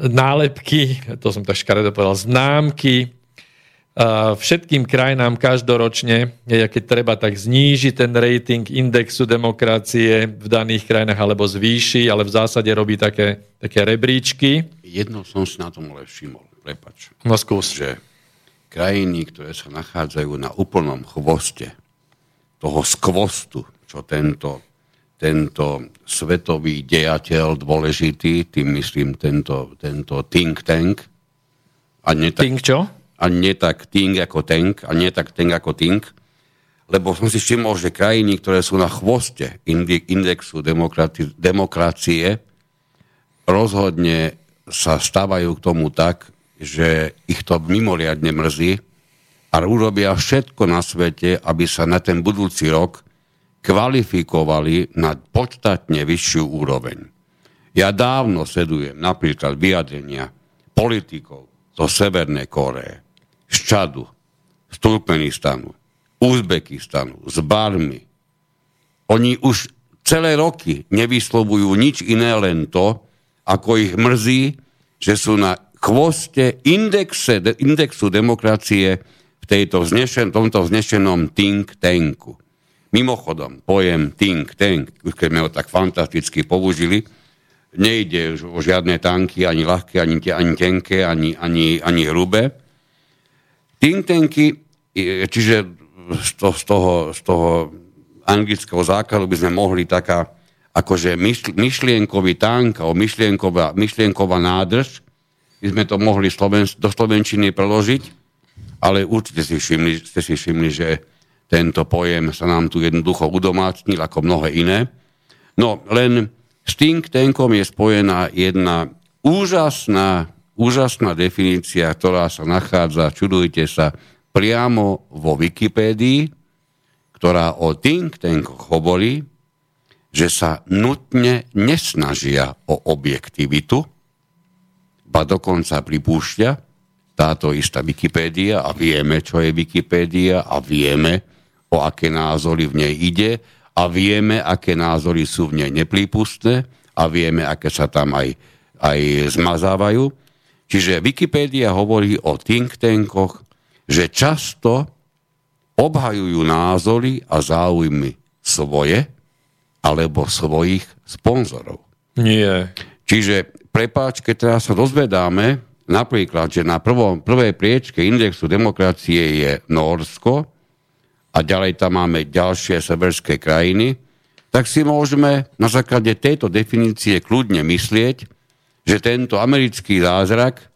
nálepky, to som tak škaredo povedal, známky všetkým krajinám každoročne, keď treba tak zníži ten rating indexu demokracie v daných krajinách alebo zvýši, ale v zásade robí také, také rebríčky. Jedno som si na tom ale všimol, prepač. No skús. Že krajiny, ktoré sa nachádzajú na úplnom chvoste toho skvostu, čo tento tento svetový dejateľ dôležitý, tým myslím tento, tento think tank. A nie tak, think čo? A nie tak think ako tank, a nie tak tank ako think. Lebo som si všimol, že krajiny, ktoré sú na chvoste indexu demokrati- demokracie, rozhodne sa stávajú k tomu tak, že ich to mimoriadne mrzí a urobia všetko na svete, aby sa na ten budúci rok kvalifikovali na podstatne vyššiu úroveň. Ja dávno sledujem napríklad vyjadrenia politikov zo Severnej Koreje, z Čadu, z Turkmenistanu, Uzbekistanu, z Barmy. Oni už celé roky nevyslovujú nič iné, len to, ako ich mrzí, že sú na chvoste indexe, indexu demokracie v tejto vznešen, tomto vznešenom think tanku. Mimochodom, pojem think tank, už keď sme ho tak fantasticky použili, nejde o žiadne tanky, ani ľahké, ani, ani tenké, ani, ani, ani hrubé. Think tanky, čiže z toho, z toho, z toho anglického základu by sme mohli taká akože myšlienkový tank alebo myšlienková, myšlienková nádrž, by sme to mohli Sloven, do Slovenčiny preložiť, ale určite si všimli, ste si všimli, že tento pojem sa nám tu jednoducho udomácnil ako mnohé iné. No len s think tankom je spojená jedna úžasná, úžasná definícia, ktorá sa nachádza, čudujte sa, priamo vo Wikipédii, ktorá o think tankoch hovorí, že sa nutne nesnažia o objektivitu, ba dokonca pripúšťa táto istá Wikipédia a vieme, čo je Wikipédia a vieme, o aké názory v nej ide a vieme, aké názory sú v nej neprípustné a vieme, aké sa tam aj, aj zmazávajú. Čiže Wikipédia hovorí o think tankoch, že často obhajujú názory a záujmy svoje alebo svojich sponzorov. Nie. Čiže prepáč, keď teraz sa dozvedáme, napríklad, že na prvom, prvej priečke indexu demokracie je Norsko, a ďalej tam máme ďalšie severské krajiny, tak si môžeme na základe tejto definície kľudne myslieť, že tento americký zázrak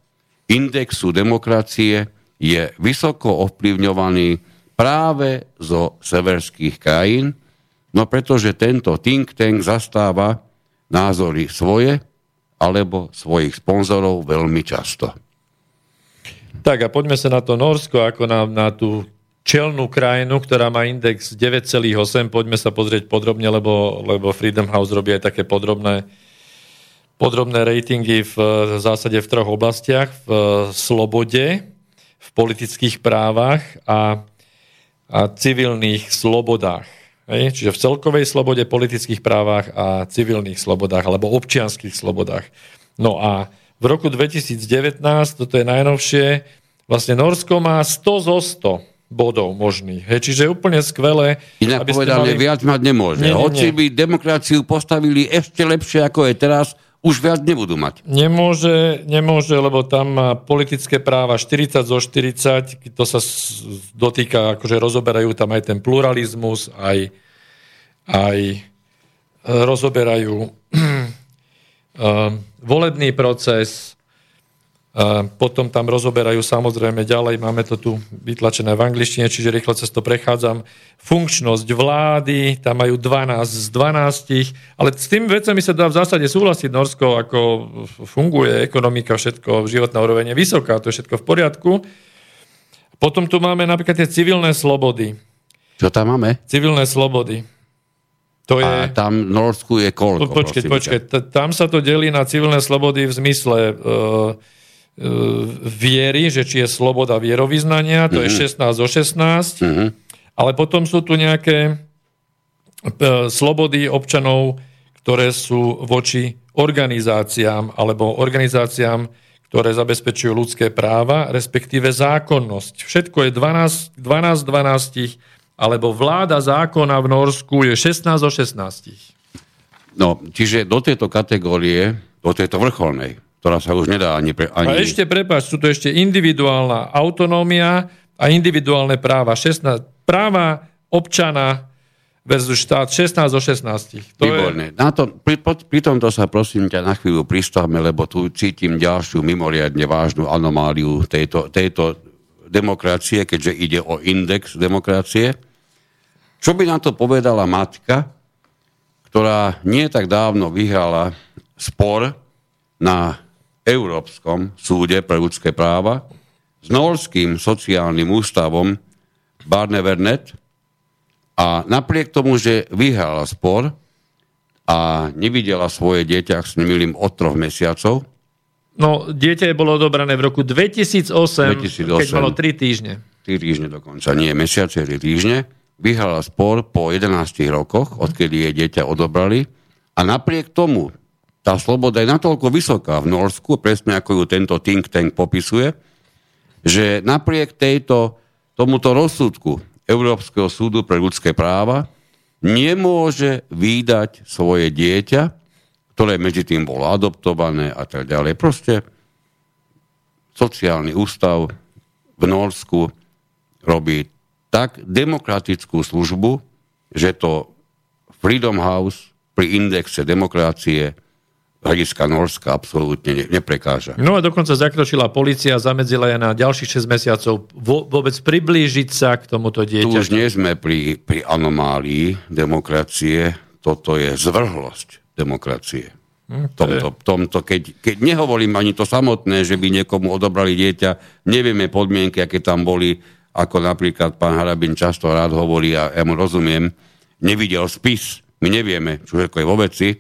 indexu demokracie je vysoko ovplyvňovaný práve zo severských krajín, no pretože tento think tank zastáva názory svoje alebo svojich sponzorov veľmi často. Tak a poďme sa na to Norsko, ako na, na tú čelnú krajinu, ktorá má index 9,8. Poďme sa pozrieť podrobne, lebo, lebo Freedom House robí aj také podrobné, podrobné ratingy v, v zásade v troch oblastiach. V slobode, v politických právach a, a civilných slobodách. Hej? Čiže v celkovej slobode, politických právach a civilných slobodách alebo občianských slobodách. No a v roku 2019, toto je najnovšie, vlastne Norsko má 100 zo 100 bodov možných. Hej, čiže je úplne skvelé. Inak povedané, mali... viac mať nemôže. Nie, nie, Hoci by demokraciu postavili ešte lepšie ako je teraz, už viac nebudú mať. Nemôže, nemôže, lebo tam má politické práva 40 zo 40, to sa dotýka, akože rozoberajú tam aj ten pluralizmus, aj, aj e, rozoberajú *clears throat* volebný proces, potom tam rozoberajú samozrejme ďalej, máme to tu vytlačené v angličtine, čiže rýchlo cez to prechádzam. Funkčnosť vlády, tam majú 12 z 12, ale s tým vecami sa dá v zásade súhlasiť Norsko, ako funguje ekonomika, všetko, životná úroveň je vysoká, to je všetko v poriadku. Potom tu máme napríklad tie civilné slobody. Čo tam máme? Civilné slobody. To je... A tam Norsku je koľko? Počkej, počkej, tam sa to delí na civilné slobody v zmysle e, viery, že či je sloboda vierovýznania, to mm-hmm. je 16 zo 16, mm-hmm. ale potom sú tu nejaké e, slobody občanov, ktoré sú voči organizáciám alebo organizáciám, ktoré zabezpečujú ľudské práva, respektíve zákonnosť. Všetko je 12, 12 12 alebo vláda zákona v Norsku je 16 zo 16. No, čiže do tejto kategórie, do tejto vrcholnej, ktorá sa už nedá ani... Pre, ani... A ešte, prepáč, sú to ešte individuálna autonómia a individuálne práva. 16, práva občana versus štát 16 zo 16. To Výborné. Je... Na to, pri, pri tomto sa prosím ťa na chvíľu pristavme, lebo tu cítim ďalšiu mimoriadne vážnu anomáliu tejto, tejto demokracie, keďže ide o index demokracie. Čo by na to povedala matka, ktorá nie tak dávno vyhrala spor na Európskom súde pre ľudské práva s Norským sociálnym ústavom Barnevernet a napriek tomu, že vyhrala spor a nevidela svoje dieťa, ak s nemýlim, od troch mesiacov. No, dieťa bolo odobrané v roku 2008, 2008 keď malo 3 týždne. 3 týždne dokonca, nie mesiace, 3 týždne vyhrala spor po 11 rokoch, odkedy jej dieťa odobrali a napriek tomu tá sloboda je natoľko vysoká v Norsku, presne ako ju tento think tank popisuje, že napriek tejto, tomuto rozsudku Európskeho súdu pre ľudské práva nemôže výdať svoje dieťa, ktoré medzi tým bolo adoptované a tak ďalej. Proste sociálny ústav v Norsku robí tak demokratickú službu, že to Freedom House pri indexe demokracie hľadiska Norska absolútne neprekáža. No a dokonca zakročila policia, zamedzila je na ďalších 6 mesiacov vôbec priblížiť sa k tomuto dieťaťu. Tu už nie sme pri, pri anomálii demokracie, toto je zvrhlosť demokracie. To tomto, tomto, keď, keď nehovorím ani to samotné, že by niekomu odobrali dieťa, nevieme podmienky, aké tam boli, ako napríklad pán Harabin často rád hovorí, a ja mu rozumiem, nevidel spis. My nevieme, čo je vo veci,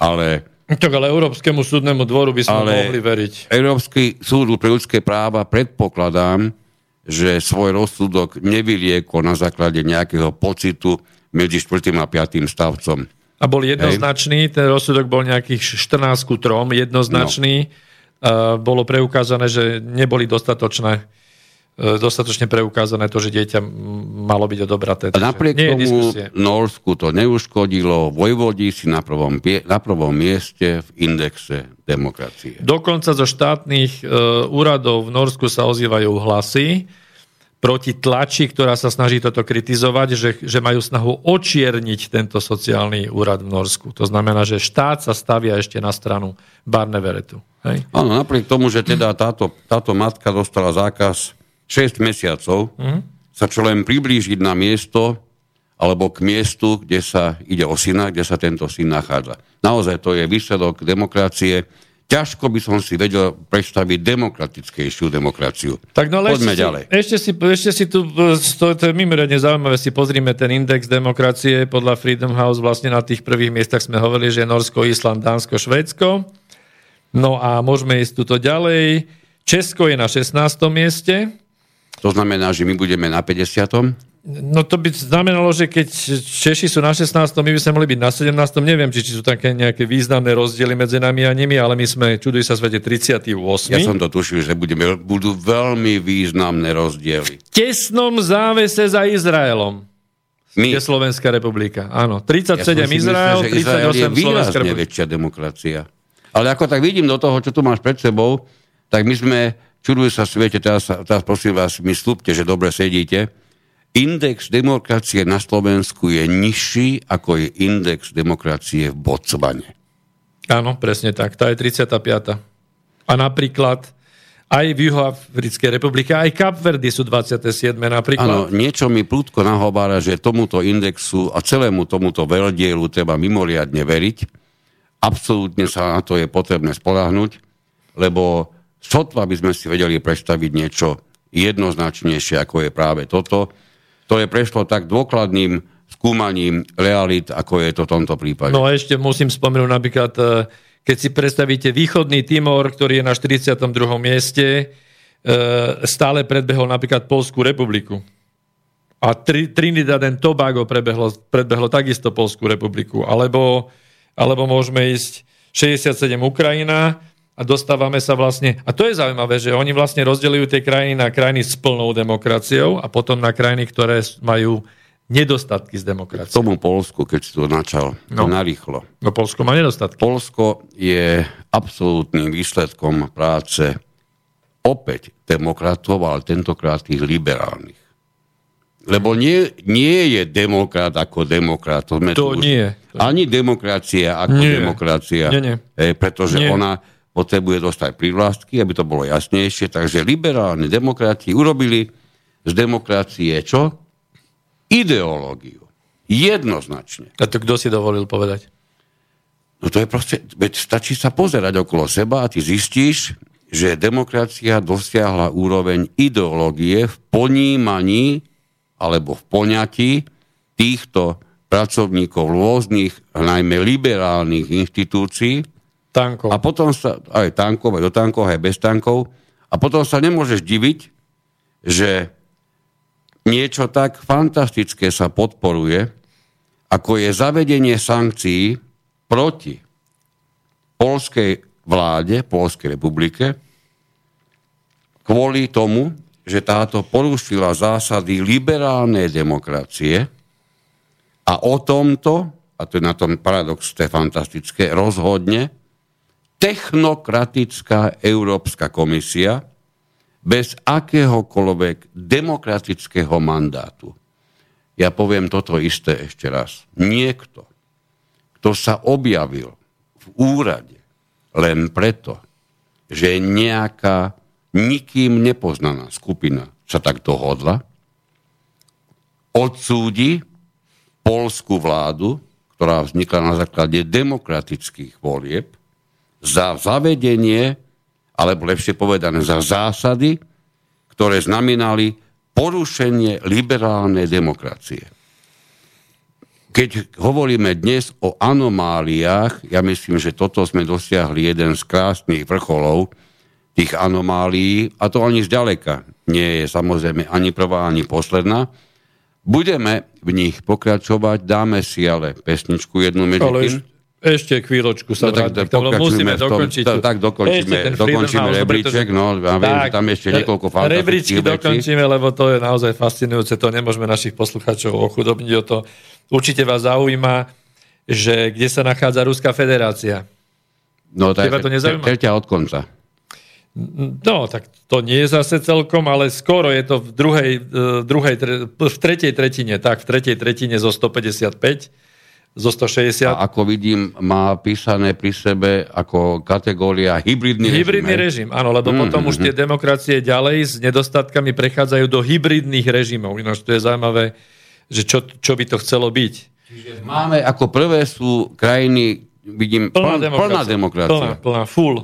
ale... Tak ale Európskemu súdnemu dvoru by sme ale mohli veriť. Európsky súd pre ľudské práva predpokladám, že svoj rozsudok nevylieko na základe nejakého pocitu medzi 4. a 5. stavcom. A bol jednoznačný, Hej. ten rozsudok bol nejakých 14 ku 3, jednoznačný. No. Uh, bolo preukázané, že neboli dostatočné dostatočne preukázané to, že dieťa malo byť odobraté. A napriek tomu diskusie. Norsku to neuškodilo, Vojvodí si na prvom, na prvom mieste v indexe demokracie. Dokonca zo štátnych e, úradov v Norsku sa ozývajú hlasy, proti tlači, ktorá sa snaží toto kritizovať, že, že majú snahu očierniť tento sociálny úrad v Norsku. To znamená, že štát sa stavia ešte na stranu Barneveretu. Áno, napriek tomu, že teda táto, táto matka dostala zákaz 6 mesiacov, mm. sa čo len priblížiť na miesto, alebo k miestu, kde sa ide o syna, kde sa tento syn nachádza. Naozaj to je výsledok demokracie, ťažko by som si vedel predstaviť demokratickejšiu demokraciu. Tak no ale Poďme ešte ďalej. Si, ešte, si, ešte si tu, to, to je mimoriadne zaujímavé, si pozrime ten index demokracie podľa Freedom House, vlastne na tých prvých miestach sme hovorili, že Norsko, Island, Dánsko, Švédsko. No a môžeme ísť tuto ďalej. Česko je na 16. mieste. To znamená, že my budeme na 50. No to by znamenalo, že keď Češi sú na 16, my by sme mohli byť na 17, neviem, či, či sú také nejaké významné rozdiely medzi nami a nimi, ale my sme, čuduj sa svete, 38. Ja som to tušil, že budeme, budú veľmi významné rozdiely. V tesnom závese za Izraelom. My. Je Slovenská republika. Áno, 37 Ja Izrael, myslel, že Izrael 38 je Slovenská väčšia demokracia. Ale ako tak vidím do toho, čo tu máš pred sebou, tak my sme, čuduj sa svete, teraz, teraz prosím vás, mi slúbte, že dobre sedíte, index demokracie na Slovensku je nižší, ako je index demokracie v Botsvane. Áno, presne tak. Tá je 35. A napríklad aj v Juhoafrickej republike, aj Kapverdy sú 27. Áno, napríklad. niečo mi prúdko nahovára, že tomuto indexu a celému tomuto veľdielu treba mimoriadne veriť. Absolútne sa na to je potrebné spolahnuť, lebo sotva by sme si vedeli predstaviť niečo jednoznačnejšie, ako je práve toto, ktoré prešlo tak dôkladným skúmaním realít, ako je to v tomto prípade. No a ešte musím spomenúť napríklad, e, keď si predstavíte východný Timor, ktorý je na 42. mieste, e, stále predbehol napríklad Polskú republiku. A Tri- Trinidad and Tobago prebehlo, predbehlo takisto Polskú republiku. Alebo, alebo môžeme ísť 67 Ukrajina a dostávame sa vlastne... A to je zaujímavé, že oni vlastne rozdeľujú tie krajiny na krajiny s plnou demokraciou a potom na krajiny, ktoré majú nedostatky z K demokracie. tomu Polsku, keď si to načal, no. Narýchlo. No Polsko má nedostatky. Polsko je absolútnym výsledkom práce opäť demokratov, ale tentokrát tých liberálnych. Lebo nie, nie je demokrat ako demokrat. To, To už- nie. Ani demokracia ako Nie. demokracia. Nie, nie. E, pretože Nie. ona potrebuje dostať prívlastky, aby to bolo jasnejšie. Takže liberálni demokrati urobili z demokracie čo? Ideológiu. Jednoznačne. A to kto si dovolil povedať? No to je proste, veď stačí sa pozerať okolo seba a ty zistíš, že demokracia dosiahla úroveň ideológie v ponímaní alebo v poňatí týchto pracovníkov rôznych, najmä liberálnych inštitúcií, Tankov. a potom sa, aj tankov, aj do tankov, aj bez tankov, a potom sa nemôžeš diviť, že niečo tak fantastické sa podporuje, ako je zavedenie sankcií proti polskej vláde, Polskej republike, kvôli tomu, že táto porušila zásady liberálnej demokracie a o tomto, a to je na tom paradox, to je fantastické, rozhodne technokratická Európska komisia bez akéhokoľvek demokratického mandátu. Ja poviem toto isté ešte raz. Niekto, kto sa objavil v úrade len preto, že nejaká nikým nepoznaná skupina sa tak dohodla, odsúdi polskú vládu, ktorá vznikla na základe demokratických volieb, za zavedenie, alebo lepšie povedané, za zásady, ktoré znamenali porušenie liberálnej demokracie. Keď hovoríme dnes o anomáliách, ja myslím, že toto sme dosiahli jeden z krásnych vrcholov tých anomálií, a to ani zďaleka nie je samozrejme ani prvá, ani posledná. Budeme v nich pokračovať, dáme si ale pesničku jednu medzi tým. Eš, ešte chvíľočku sa No tak vrátim k tomu, lebo pokračujme musíme v tom. dokončiť. Tak- tak dokončíme- dokončíme House, rebríček, pretože- no, a viem, že tam ešte niekoľko fantastických Rebríčky vecí. dokončíme, lebo to je naozaj fascinujúce, to nemôžeme našich poslucháčov ochudobniť o to. Určite vás zaujíma, že kde sa nachádza Ruská federácia. No tak, Teba to nezaujíma? tretia od konca. No, tak to nie je zase celkom, ale skoro je to v druhej, e, druhej v tretej tretine, tak v tretej tretine zo 155 zo 160. A ako vidím, má písané pri sebe ako kategória hybridný, hybridný režim. režim. áno, lebo mm, potom už tie demokracie ďalej s nedostatkami prechádzajú do hybridných režimov. Ináč to je zaujímavé, že čo, čo by to chcelo byť. Čiže máme ako prvé sú krajiny, vidím, plná, pln, demokracia. plná demokracia. Plná, plná, full.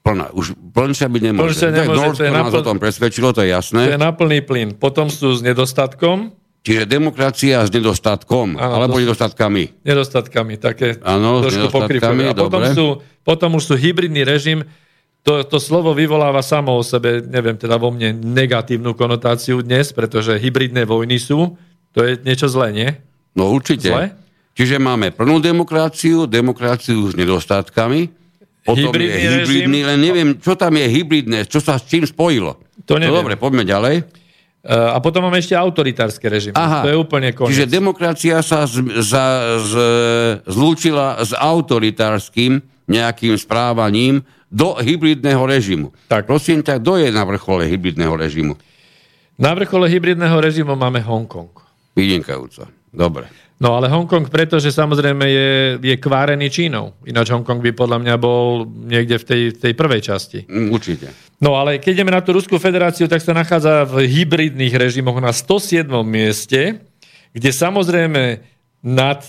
Plná, už plnšia byť nemôže. Plnšia nemôže, tak Norsko nás o tom presvedčilo, to je jasné. To je na plný plyn. Potom sú s nedostatkom, Čiže demokracia s nedostatkom, ano, alebo dos- nedostatkami. Nedostatkami, také ano, trošku pokrývkové. A potom, sú, potom už sú hybridný režim, to, to slovo vyvoláva samo o sebe, neviem, teda vo mne negatívnu konotáciu dnes, pretože hybridné vojny sú, to je niečo zlé, nie? No určite. Zlé? Čiže máme plnú demokraciu, demokraciu s nedostatkami, potom hybridný je hybridný, režim, len neviem, čo tam je hybridné, čo sa s čím spojilo. To neviem. No dobre, poďme ďalej. Eh, a potom máme ešte autoritárske režimy. Aha, to je úplne koniec. Čiže demokracia sa z, za, z, zlúčila s autoritárským nejakým správaním do hybridného režimu. Tak. Prosím ťa, kto je na vrchole hybridného režimu? Na vrchole hybridného režimu máme Hongkong. Vynikajúco. Dobre. No ale Hongkong, pretože samozrejme je, je kvárený Čínou. Ináč Hongkong by podľa mňa bol niekde v tej, tej prvej časti. Mm, určite. No ale keď ideme na tú Ruskú federáciu, tak sa nachádza v hybridných režimoch na 107. mieste, kde samozrejme nad,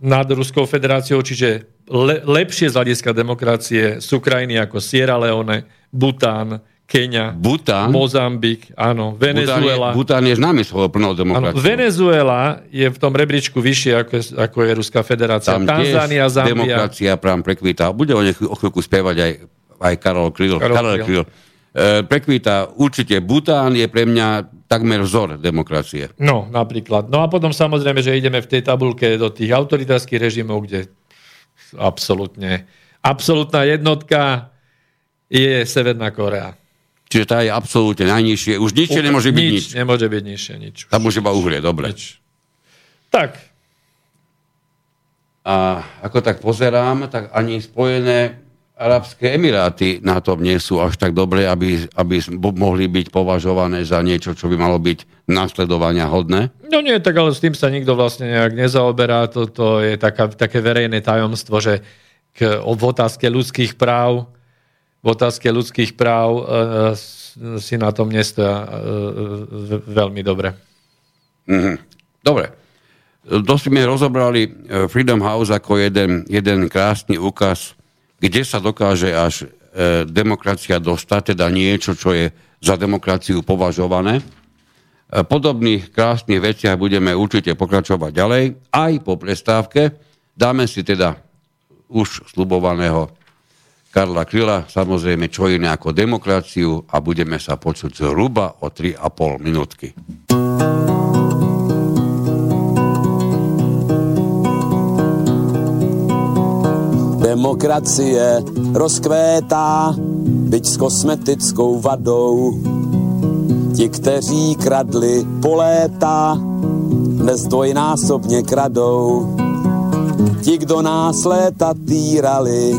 nad Ruskou federáciou, čiže le, lepšie z hľadiska demokracie sú krajiny ako Sierra Leone, Bután, Kenia, Bután, Mozambik, áno, Venezuela. Bután je, Bután je známy svojou plnou demokraciou. Venezuela je v tom rebríčku vyššie ako je, ako je Ruská federácia. Tam Tanzánia, Zambia. demokracia prám prekvítá. Bude o, nech, o chvíľku spievať aj, aj Karol Kryl. Karol, Karol Kryl. E, prekvítá určite. Bután je pre mňa takmer vzor demokracie. No, napríklad. No a potom samozrejme, že ideme v tej tabulke do tých autoritárskych režimov, kde absolútne, absolútna jednotka je Severná Korea. Čiže tá je absolútne najnižšie. Už nič nemôže byť nič. nič. Nemôže byť nižšie nič. Tam už iba uhlie, dobre. Nič. Tak. A ako tak pozerám, tak ani Spojené Arabské Emiráty na tom nie sú až tak dobre, aby, aby mohli byť považované za niečo, čo by malo byť nasledovania hodné? No nie, tak ale s tým sa nikto vlastne nejak nezaoberá. Toto je taká, také verejné tajomstvo, že k, v otázke ľudských práv v otázke ľudských práv e, e, si na tom nestoja e, veľmi dobre. Mm-hmm. Dobre. To sme rozobrali Freedom House ako jeden, jeden krásny úkaz, kde sa dokáže až demokracia dostať, teda niečo, čo je za demokraciu považované. Podobných krásnych veciach budeme určite pokračovať ďalej, aj po prestávke. Dáme si teda už slubovaného Karla Kryla, samozrejme čo iné ako demokraciu a budeme sa počuť zhruba o 3,5 minútky. Demokracie rozkvétá, byť s kosmetickou vadou. Ti, kteří kradli po léta, dnes dvojnásobně kradou. Ti, kdo nás léta týrali,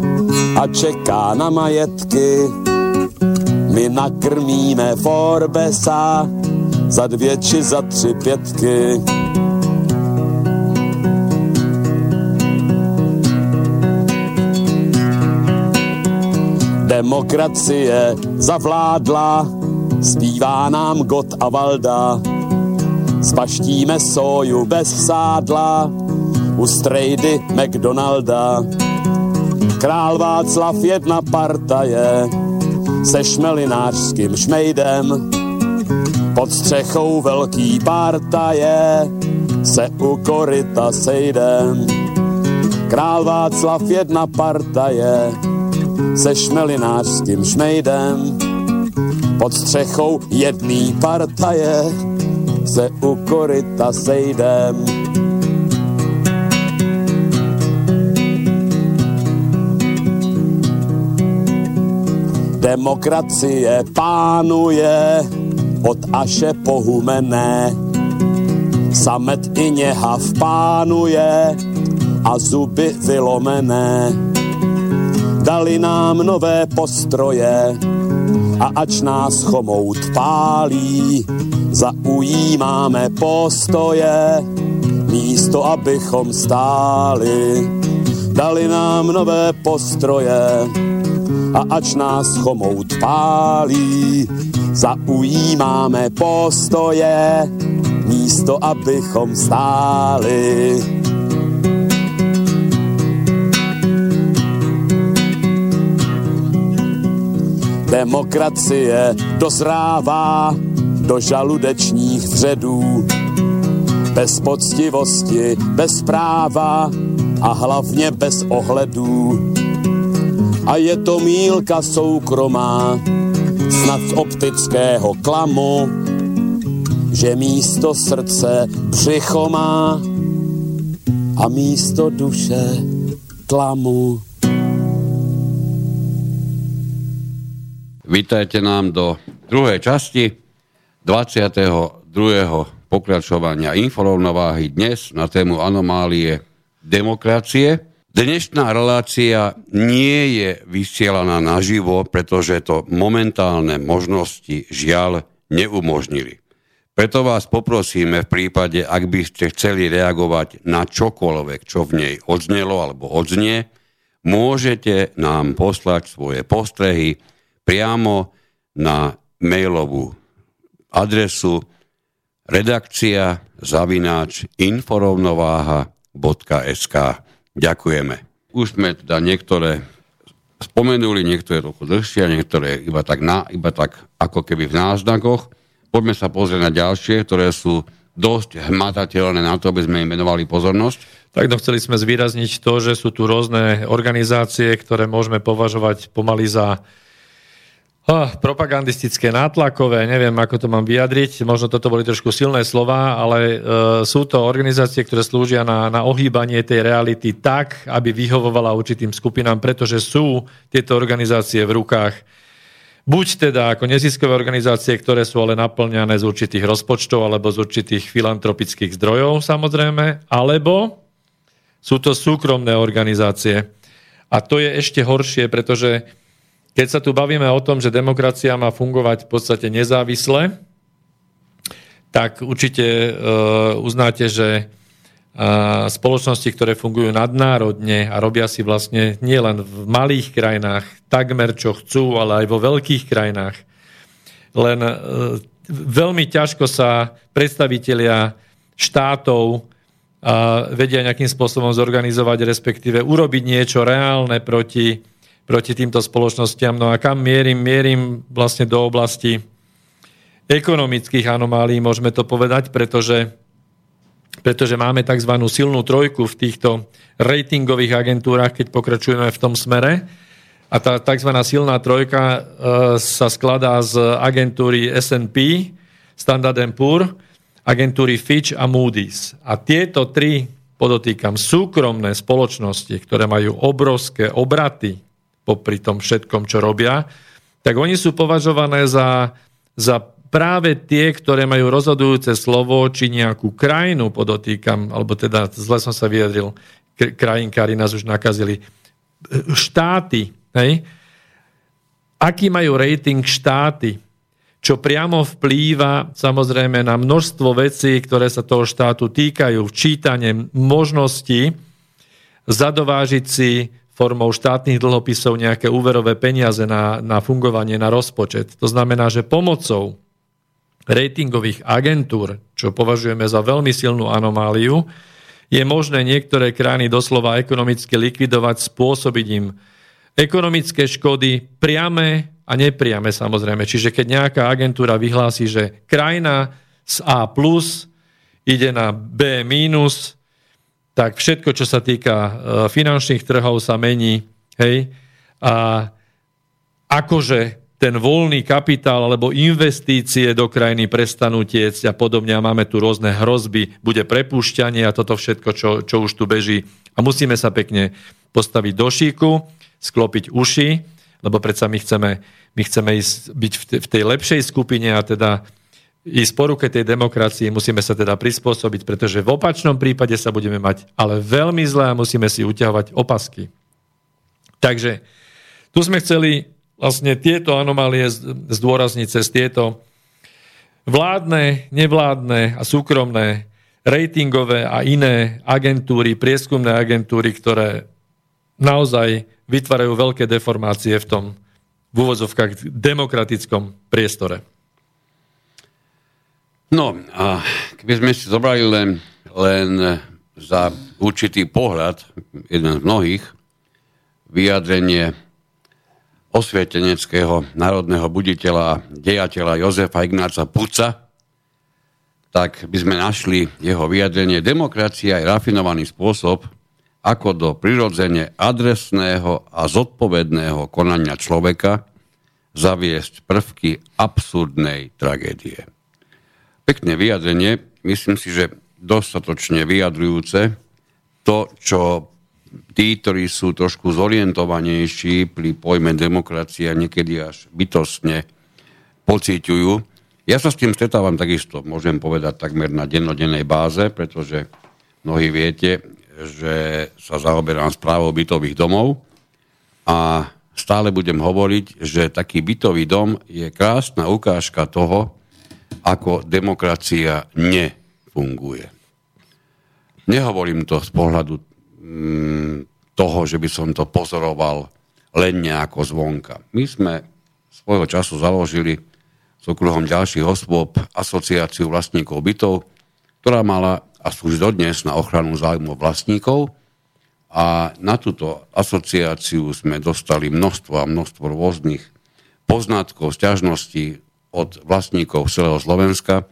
a čeká na majetky. My nakrmíme Forbesa za dvě či za tři pětky. Demokracie zavládla, zpívá nám Got a Valda. Spaštíme soju bez sádla, u strejdy McDonalda. Král Václav jedna partaje, se šmelinářským šmejdem, pod střechou velký partaje, se u koryta sejdem. Král Václav jedna partaje, se šmelinářským šmejdem, pod střechou jedný partaje, se u koryta sejdem. Demokracie pánuje od Aše pohumené. Samet i něhav pánuje a zuby vylomené. Dali nám nové postroje a ač nás chomout pálí, zaujímáme postoje, místo abychom stáli. Dali nám nové postroje a ač nás chomout pálí, zaujímáme postoje, místo abychom stáli. Demokracie dozrává do žaludečních vředů, bez poctivosti, bez práva a hlavně bez ohledů. A je to mílka soukromá, snad z optického klamu, že místo srdce břicho a místo duše klamu. Vítajte nám do druhej časti 22. pokračovania inforovnováhy dnes na tému anomálie demokracie. Dnešná relácia nie je vysielaná naživo, pretože to momentálne možnosti žiaľ neumožnili. Preto vás poprosíme v prípade, ak by ste chceli reagovať na čokoľvek, čo v nej odznelo alebo odznie, môžete nám poslať svoje postrehy priamo na mailovú adresu redakcia zavináč inforovnováha.sk Ďakujeme. Už sme teda niektoré spomenuli, niektoré trochu dlhšie, niektoré iba tak, na, iba tak ako keby v náznakoch. Poďme sa pozrieť na ďalšie, ktoré sú dosť hmatateľné na to, aby sme im venovali pozornosť. Tak no, chceli sme zvýrazniť to, že sú tu rôzne organizácie, ktoré môžeme považovať pomaly za Oh, propagandistické, nátlakové, neviem, ako to mám vyjadriť, možno toto boli trošku silné slova, ale e, sú to organizácie, ktoré slúžia na, na ohýbanie tej reality tak, aby vyhovovala určitým skupinám, pretože sú tieto organizácie v rukách buď teda ako neziskové organizácie, ktoré sú ale naplňané z určitých rozpočtov alebo z určitých filantropických zdrojov samozrejme, alebo sú to súkromné organizácie. A to je ešte horšie, pretože keď sa tu bavíme o tom, že demokracia má fungovať v podstate nezávisle, tak určite uh, uznáte, že uh, spoločnosti, ktoré fungujú nadnárodne a robia si vlastne nielen v malých krajinách takmer čo chcú, ale aj vo veľkých krajinách, len uh, veľmi ťažko sa predstavitelia štátov vedia nejakým spôsobom zorganizovať, respektíve urobiť niečo reálne proti proti týmto spoločnostiam. No a kam mierim? Mierim vlastne do oblasti ekonomických anomálií, môžeme to povedať, pretože, pretože máme tzv. silnú trojku v týchto ratingových agentúrach, keď pokračujeme v tom smere. A tá tzv. silná trojka e, sa skladá z agentúry S&P, Standard Poor, agentúry Fitch a Moody's. A tieto tri, podotýkam, súkromné spoločnosti, ktoré majú obrovské obraty popri tom všetkom, čo robia, tak oni sú považované za, za práve tie, ktoré majú rozhodujúce slovo, či nejakú krajinu podotýkam, alebo teda zle som sa vyjadril, krajinkári nás už nakazili, štáty, hej? aký majú rating štáty, čo priamo vplýva samozrejme na množstvo vecí, ktoré sa toho štátu týkajú, včítanie možnosti zadovážiť si formou štátnych dlhopisov nejaké úverové peniaze na, na fungovanie, na rozpočet. To znamená, že pomocou ratingových agentúr, čo považujeme za veľmi silnú anomáliu, je možné niektoré krajiny doslova ekonomicky likvidovať, spôsobiť im ekonomické škody priame a nepriame samozrejme. Čiže keď nejaká agentúra vyhlási, že krajina z A plus ide na B minus, tak všetko, čo sa týka e, finančných trhov, sa mení. Hej? A akože ten voľný kapitál alebo investície do krajiny prestanú tiecť a podobne a máme tu rôzne hrozby, bude prepúšťanie a toto všetko, čo, čo už tu beží. A musíme sa pekne postaviť do šíku, sklopiť uši, lebo predsa my chceme, my chceme ísť, byť v tej, lepšej skupine a teda ísť po ruke tej demokracii, musíme sa teda prispôsobiť, pretože v opačnom prípade sa budeme mať ale veľmi zle a musíme si uťahovať opasky. Takže tu sme chceli vlastne tieto anomálie zdôrazniť cez tieto vládne, nevládne a súkromné ratingové a iné agentúry, prieskumné agentúry, ktoré naozaj vytvárajú veľké deformácie v tom v úvodzovkách demokratickom priestore. No, a keby sme si zobrali len, len za určitý pohľad, jeden z mnohých, vyjadrenie osvieteneckého národného buditeľa dejateľa Jozefa Ignáca Puca, tak by sme našli jeho vyjadrenie demokracia je rafinovaný spôsob, ako do prirodzene adresného a zodpovedného konania človeka zaviesť prvky absurdnej tragédie pekné vyjadrenie, myslím si, že dostatočne vyjadrujúce to, čo tí, ktorí sú trošku zorientovanejší pri pojme demokracia, niekedy až bytostne pociťujú. Ja sa s tým stretávam takisto, môžem povedať takmer na dennodennej báze, pretože mnohí viete, že sa zaoberám správou bytových domov a stále budem hovoriť, že taký bytový dom je krásna ukážka toho, ako demokracia nefunguje. Nehovorím to z pohľadu mm, toho, že by som to pozoroval len nejako zvonka. My sme svojho času založili s okruhom ďalších osôb asociáciu vlastníkov bytov, ktorá mala a slúži dodnes na ochranu záujmov vlastníkov a na túto asociáciu sme dostali množstvo a množstvo rôznych poznatkov, sťažností, od vlastníkov celého Slovenska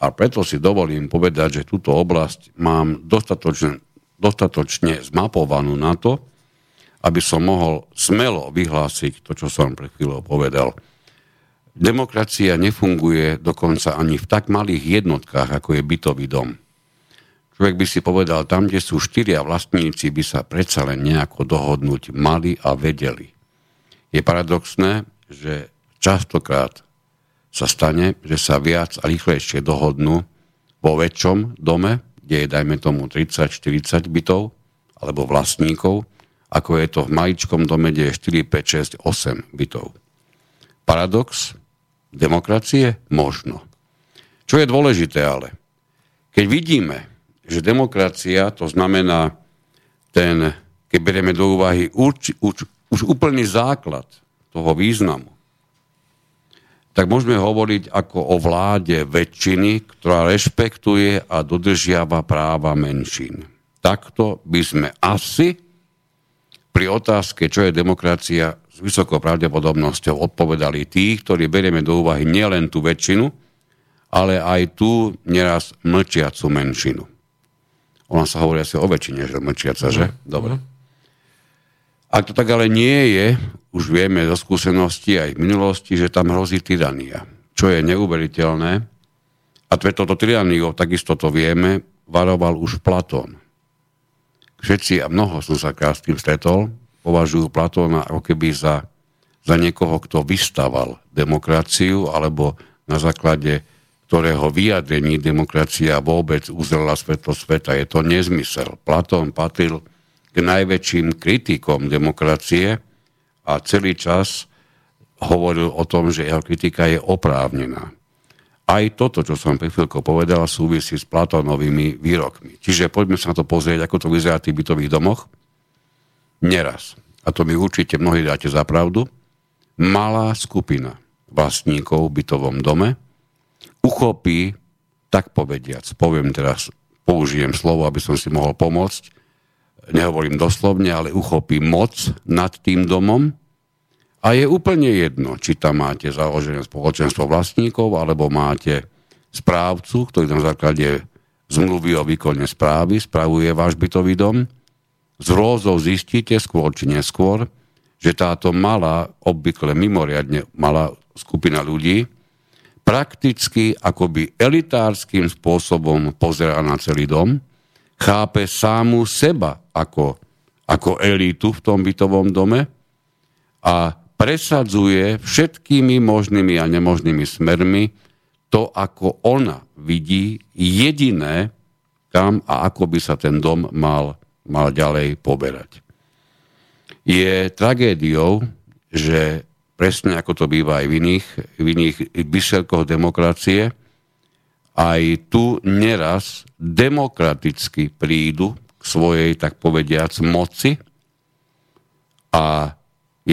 a preto si dovolím povedať, že túto oblasť mám dostatočne, dostatočne zmapovanú na to, aby som mohol smelo vyhlásiť to, čo som pred chvíľou povedal. Demokracia nefunguje dokonca ani v tak malých jednotkách, ako je bytový dom. Človek by si povedal, tam, kde sú štyria vlastníci, by sa predsa len nejako dohodnúť mali a vedeli. Je paradoxné, že častokrát sa stane, že sa viac a rýchlejšie dohodnú vo väčšom dome, kde je, dajme tomu, 30-40 bytov alebo vlastníkov, ako je to v maličkom dome, kde je 4, 5, 6, 8 bytov. Paradox demokracie? Možno. Čo je dôležité ale? Keď vidíme, že demokracia, to znamená ten, keď berieme do úvahy už, už, už úplný základ toho významu, tak môžeme hovoriť ako o vláde väčšiny, ktorá rešpektuje a dodržiava práva menšín. Takto by sme asi pri otázke, čo je demokracia, s vysokou pravdepodobnosťou odpovedali tí, ktorí berieme do úvahy nielen tú väčšinu, ale aj tú neraz mlčiacu menšinu. Ona sa hovorí asi o väčšine, že mlčiaca, že? Dobre. Ak to tak ale nie je, už vieme zo skúsenosti aj v minulosti, že tam hrozí tyrania, čo je neuveriteľné. A preto to tyraniou, takisto to vieme, varoval už Platón. Všetci, a mnoho som sa s tým stretol, považujú Platóna ako keby za, za niekoho, kto vystaval demokraciu, alebo na základe ktorého vyjadrení demokracia vôbec uzrela svetlo sveta. Je to nezmysel. Platón patril k najväčším kritikom demokracie a celý čas hovoril o tom, že jeho kritika je oprávnená. Aj toto, čo som pre chvíľko povedal, súvisí s Platónovými výrokmi. Čiže poďme sa na to pozrieť, ako to vyzerá v tých bytových domoch. Neraz. a to mi určite mnohí dáte za pravdu, malá skupina vlastníkov v bytovom dome uchopí, tak povediac, poviem teraz, použijem slovo, aby som si mohol pomôcť, nehovorím doslovne, ale uchopí moc nad tým domom a je úplne jedno, či tam máte založené spoločenstvo vlastníkov, alebo máte správcu, ktorý na základe zmluvy o výkone správy spravuje váš bytový dom. Z rôzov zistíte skôr či neskôr, že táto malá, obvykle mimoriadne malá skupina ľudí, prakticky akoby elitárským spôsobom pozera na celý dom, chápe sámu seba ako, ako elitu v tom bytovom dome a presadzuje všetkými možnými a nemožnými smermi to, ako ona vidí jediné, kam a ako by sa ten dom mal, mal ďalej poberať. Je tragédiou, že presne ako to býva aj v iných, v iných vyselkoch demokracie, aj tu neraz demokraticky prídu k svojej, tak povediac, moci a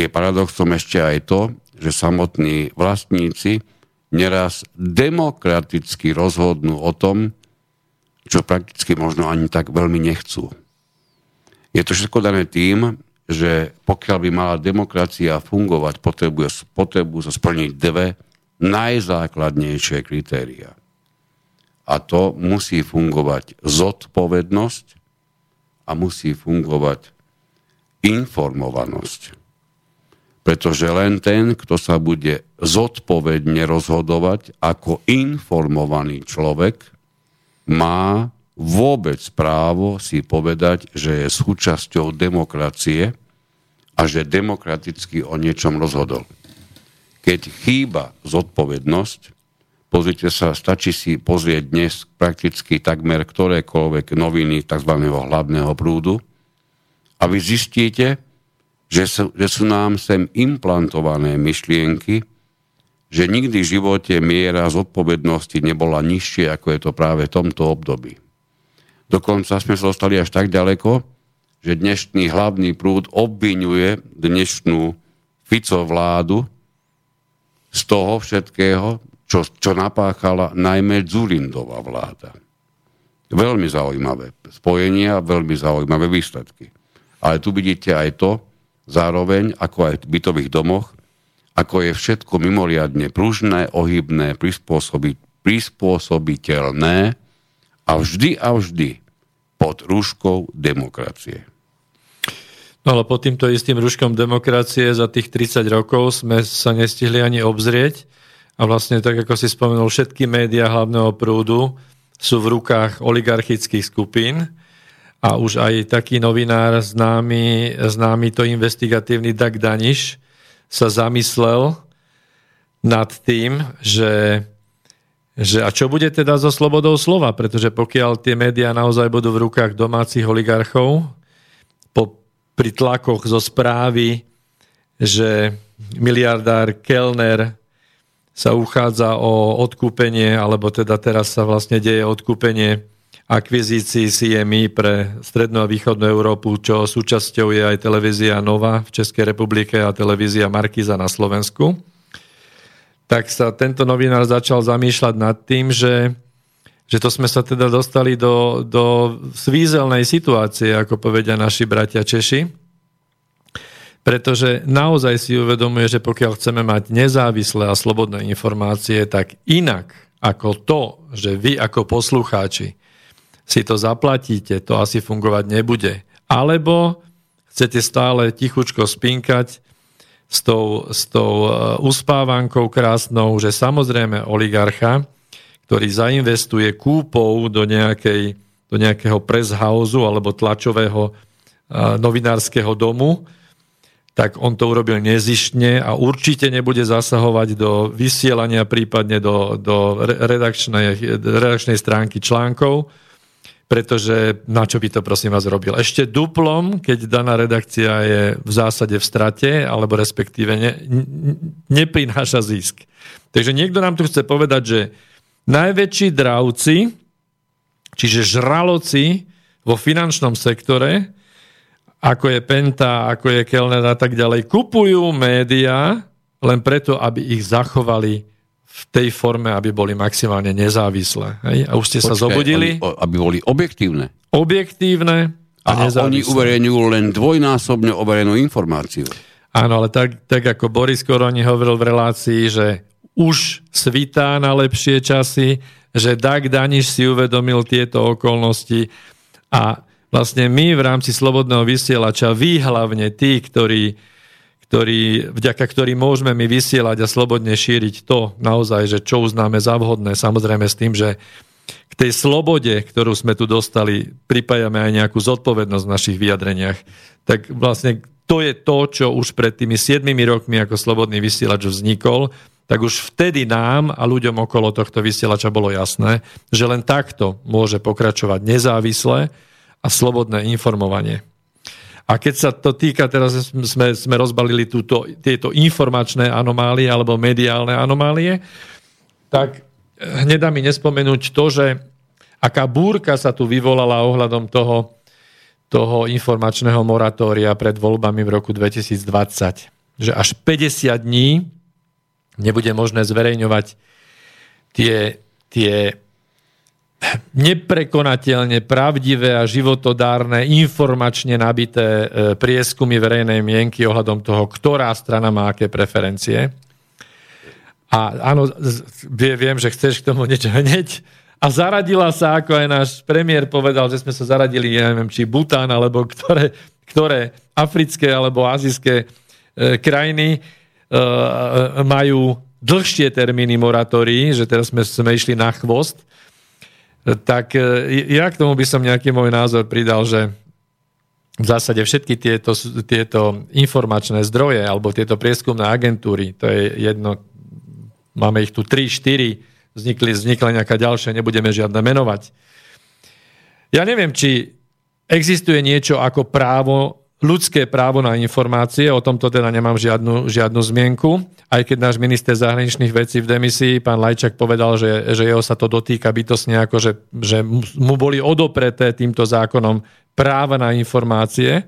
je paradoxom ešte aj to, že samotní vlastníci neraz demokraticky rozhodnú o tom, čo prakticky možno ani tak veľmi nechcú. Je to všetko dané tým, že pokiaľ by mala demokracia fungovať, potrebuje, potrebujú sa splniť dve najzákladnejšie kritéria. A to musí fungovať zodpovednosť a musí fungovať informovanosť. Pretože len ten, kto sa bude zodpovedne rozhodovať ako informovaný človek, má vôbec právo si povedať, že je súčasťou demokracie a že demokraticky o niečom rozhodol. Keď chýba zodpovednosť, pozrite sa, stačí si pozrieť dnes prakticky takmer ktorékoľvek noviny tzv. hlavného prúdu a vy zistíte, že sú, že sú nám sem implantované myšlienky, že nikdy v živote miera zodpovednosti nebola nižšie, ako je to práve v tomto období. Dokonca sme sa dostali až tak ďaleko, že dnešný hlavný prúd obvinuje dnešnú Fico vládu z toho všetkého, čo, čo napáchala najmä Zulindová vláda. Veľmi zaujímavé spojenia, veľmi zaujímavé výsledky. Ale tu vidíte aj to, zároveň, ako aj v bytových domoch, ako je všetko mimoriadne pružné, ohybné, prispôsobiteľné, a vždy a vždy pod rúškou demokracie. No ale pod týmto istým rúškom demokracie za tých 30 rokov sme sa nestihli ani obzrieť a vlastne tak, ako si spomenul, všetky médiá hlavného prúdu sú v rukách oligarchických skupín a už aj taký novinár známy, známy to investigatívny Dag Daniš sa zamyslel nad tým, že že a čo bude teda so slobodou slova? Pretože pokiaľ tie médiá naozaj budú v rukách domácich oligarchov, po, pri tlakoch zo správy, že miliardár Kellner sa uchádza o odkúpenie, alebo teda teraz sa vlastne deje odkúpenie akvizícií CMI pre strednú a východnú Európu, čo súčasťou je aj televízia Nova v Českej republike a televízia Markiza na Slovensku. Tak sa tento novinár začal zamýšľať nad tým, že, že to sme sa teda dostali do, do svízelnej situácie, ako povedia naši bratia Češi, pretože naozaj si uvedomuje, že pokiaľ chceme mať nezávislé a slobodné informácie, tak inak ako to, že vy ako poslucháči si to zaplatíte, to asi fungovať nebude. Alebo chcete stále tichučko spinkať s tou, s tou e, uspávankou krásnou, že samozrejme oligarcha, ktorý zainvestuje kúpou do, nejakej, do nejakého press house alebo tlačového e, novinárskeho domu, tak on to urobil nezištne a určite nebude zasahovať do vysielania, prípadne do, do redakčnej, redakčnej stránky článkov, pretože na čo by to prosím vás robil? Ešte duplom, keď daná redakcia je v zásade v strate, alebo respektíve ne, neprináša zisk. Takže niekto nám tu chce povedať, že najväčší dravci, čiže žraloci vo finančnom sektore, ako je Penta, ako je Kellner a tak ďalej, kupujú médiá len preto, aby ich zachovali v tej forme, aby boli maximálne nezávislé. Hej? A už ste Počkej, sa zobudili. Oni, aby boli objektívne. Objektívne a, a nezávislé. oni uverejňujú len dvojnásobne overenú informáciu. Áno, ale tak, tak ako Boris Koroni hovoril v relácii, že už svítá na lepšie časy, že Dag Daniš si uvedomil tieto okolnosti a vlastne my v rámci Slobodného vysielača, vy hlavne tí, ktorí, ktorí, vďaka ktorým môžeme my vysielať a slobodne šíriť to naozaj, že čo uznáme za vhodné, samozrejme s tým, že k tej slobode, ktorú sme tu dostali, pripájame aj nejakú zodpovednosť v našich vyjadreniach. Tak vlastne to je to, čo už pred tými 7 rokmi ako slobodný vysielač vznikol, tak už vtedy nám a ľuďom okolo tohto vysielača bolo jasné, že len takto môže pokračovať nezávislé a slobodné informovanie. A keď sa to týka, teraz sme, sme rozbalili túto, tieto informačné anomálie alebo mediálne anomálie, tak hnedá mi nespomenúť to, že aká búrka sa tu vyvolala ohľadom toho, toho informačného moratória pred voľbami v roku 2020. Že až 50 dní nebude možné zverejňovať tie, tie neprekonateľne pravdivé a životodárne, informačne nabité e, prieskumy verejnej mienky ohľadom toho, ktorá strana má aké preferencie. A áno, viem, že chceš k tomu niečo hneď a zaradila sa, ako aj náš premiér povedal, že sme sa zaradili, ja neviem, či Bután, alebo ktoré, ktoré africké alebo azijské e, krajiny e, majú dlhšie termíny moratórií, že teraz sme, sme išli na chvost, tak e, ja k tomu by som nejaký môj názor pridal, že v zásade všetky tieto, tieto informačné zdroje alebo tieto prieskumné agentúry, to je jedno, máme ich tu 3, 4, vznikli, vznikla nejaká ďalšia, nebudeme žiadne menovať. Ja neviem, či existuje niečo ako právo, ľudské právo na informácie, o tomto teda nemám žiadnu, žiadnu zmienku, aj keď náš minister zahraničných vecí v demisii, pán Lajčak, povedal, že, že jeho sa to dotýka bytosne, ako že, že mu boli odopreté týmto zákonom práva na informácie.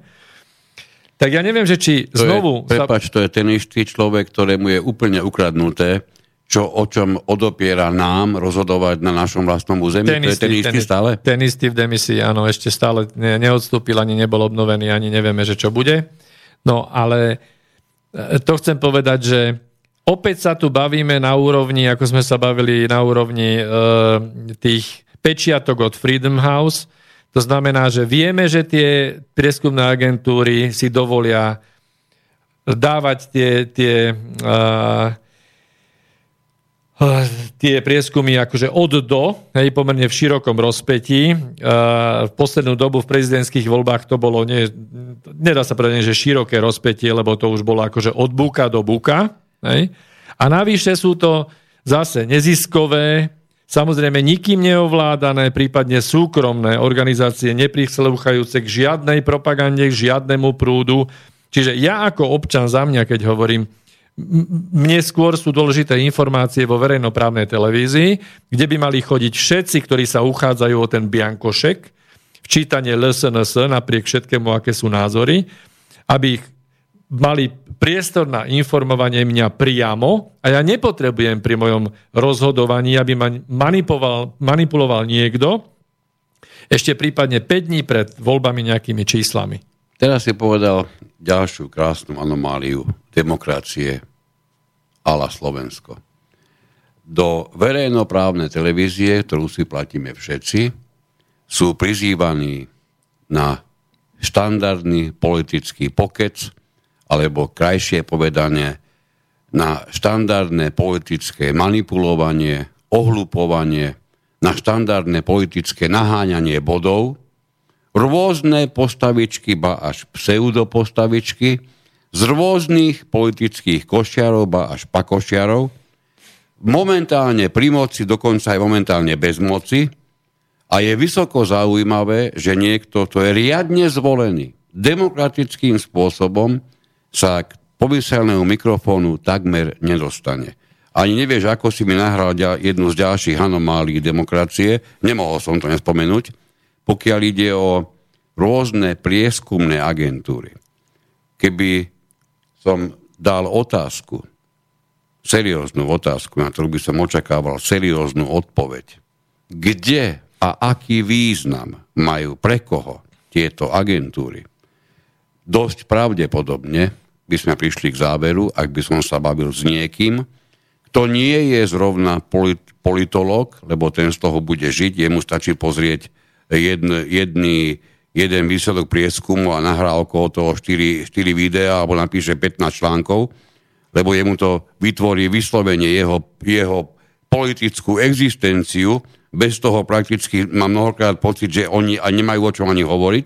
Tak ja neviem, že či to znovu... Je, prepač, to je ten istý človek, ktorému je úplne ukradnuté čo, o čom odopiera nám rozhodovať na našom vlastnom území? Ten to istý, je ten istý ten, stále? Ten istý v demisii, áno, ešte stále ne, neodstúpil, ani nebol obnovený, ani nevieme, že čo bude. No, ale e, to chcem povedať, že opäť sa tu bavíme na úrovni, ako sme sa bavili na úrovni e, tých pečiatok od Freedom House. To znamená, že vieme, že tie prieskumné agentúry si dovolia dávať tie, tie e, tie prieskumy akože od do, hej, pomerne v širokom rozpetí. V poslednú dobu v prezidentských voľbách to bolo, nie, nedá sa povedať, že široké rozpetie, lebo to už bolo akože od buka do buka. Hej. A navyše sú to zase neziskové, samozrejme nikým neovládané, prípadne súkromné organizácie neprislúchajúce k žiadnej propagande, k žiadnemu prúdu. Čiže ja ako občan za mňa, keď hovorím, mne skôr sú dôležité informácie vo verejnoprávnej televízii, kde by mali chodiť všetci, ktorí sa uchádzajú o ten biankošek, včítanie LSNS napriek všetkému, aké sú názory, aby ich mali priestor na informovanie mňa priamo a ja nepotrebujem pri mojom rozhodovaní, aby ma manipuloval, manipuloval niekto, ešte prípadne 5 dní pred voľbami nejakými číslami. Teraz si povedal ďalšiu krásnu anomáliu demokracie ala Slovensko. Do verejnoprávnej televízie, ktorú si platíme všetci, sú prizývaní na štandardný politický pokec, alebo krajšie povedanie, na štandardné politické manipulovanie, ohlupovanie, na štandardné politické naháňanie bodov, rôzne postavičky, ba až pseudopostavičky, z rôznych politických košiarov, až pakošiarov, momentálne pri moci, dokonca aj momentálne bez moci, a je vysoko zaujímavé, že niekto, kto je riadne zvolený demokratickým spôsobom, sa k pomyselnému mikrofónu takmer nedostane. Ani nevieš, ako si mi nahral jednu z ďalších anomálí demokracie, nemohol som to nespomenúť, pokiaľ ide o rôzne prieskumné agentúry. Keby som dal otázku, serióznu otázku, na ktorú by som očakával serióznu odpoveď, kde a aký význam majú pre koho tieto agentúry, dosť pravdepodobne by sme prišli k záveru, ak by som sa bavil s niekým, kto nie je zrovna polit- politolog, lebo ten z toho bude žiť, jemu stačí pozrieť jedn, jedný, jeden výsledok prieskumu a nahrá okolo toho 4, 4 videá alebo napíše 15 článkov, lebo jemu to vytvorí vyslovenie jeho, jeho politickú existenciu, bez toho prakticky mám mnohokrát pocit, že oni a nemajú o čom ani hovoriť.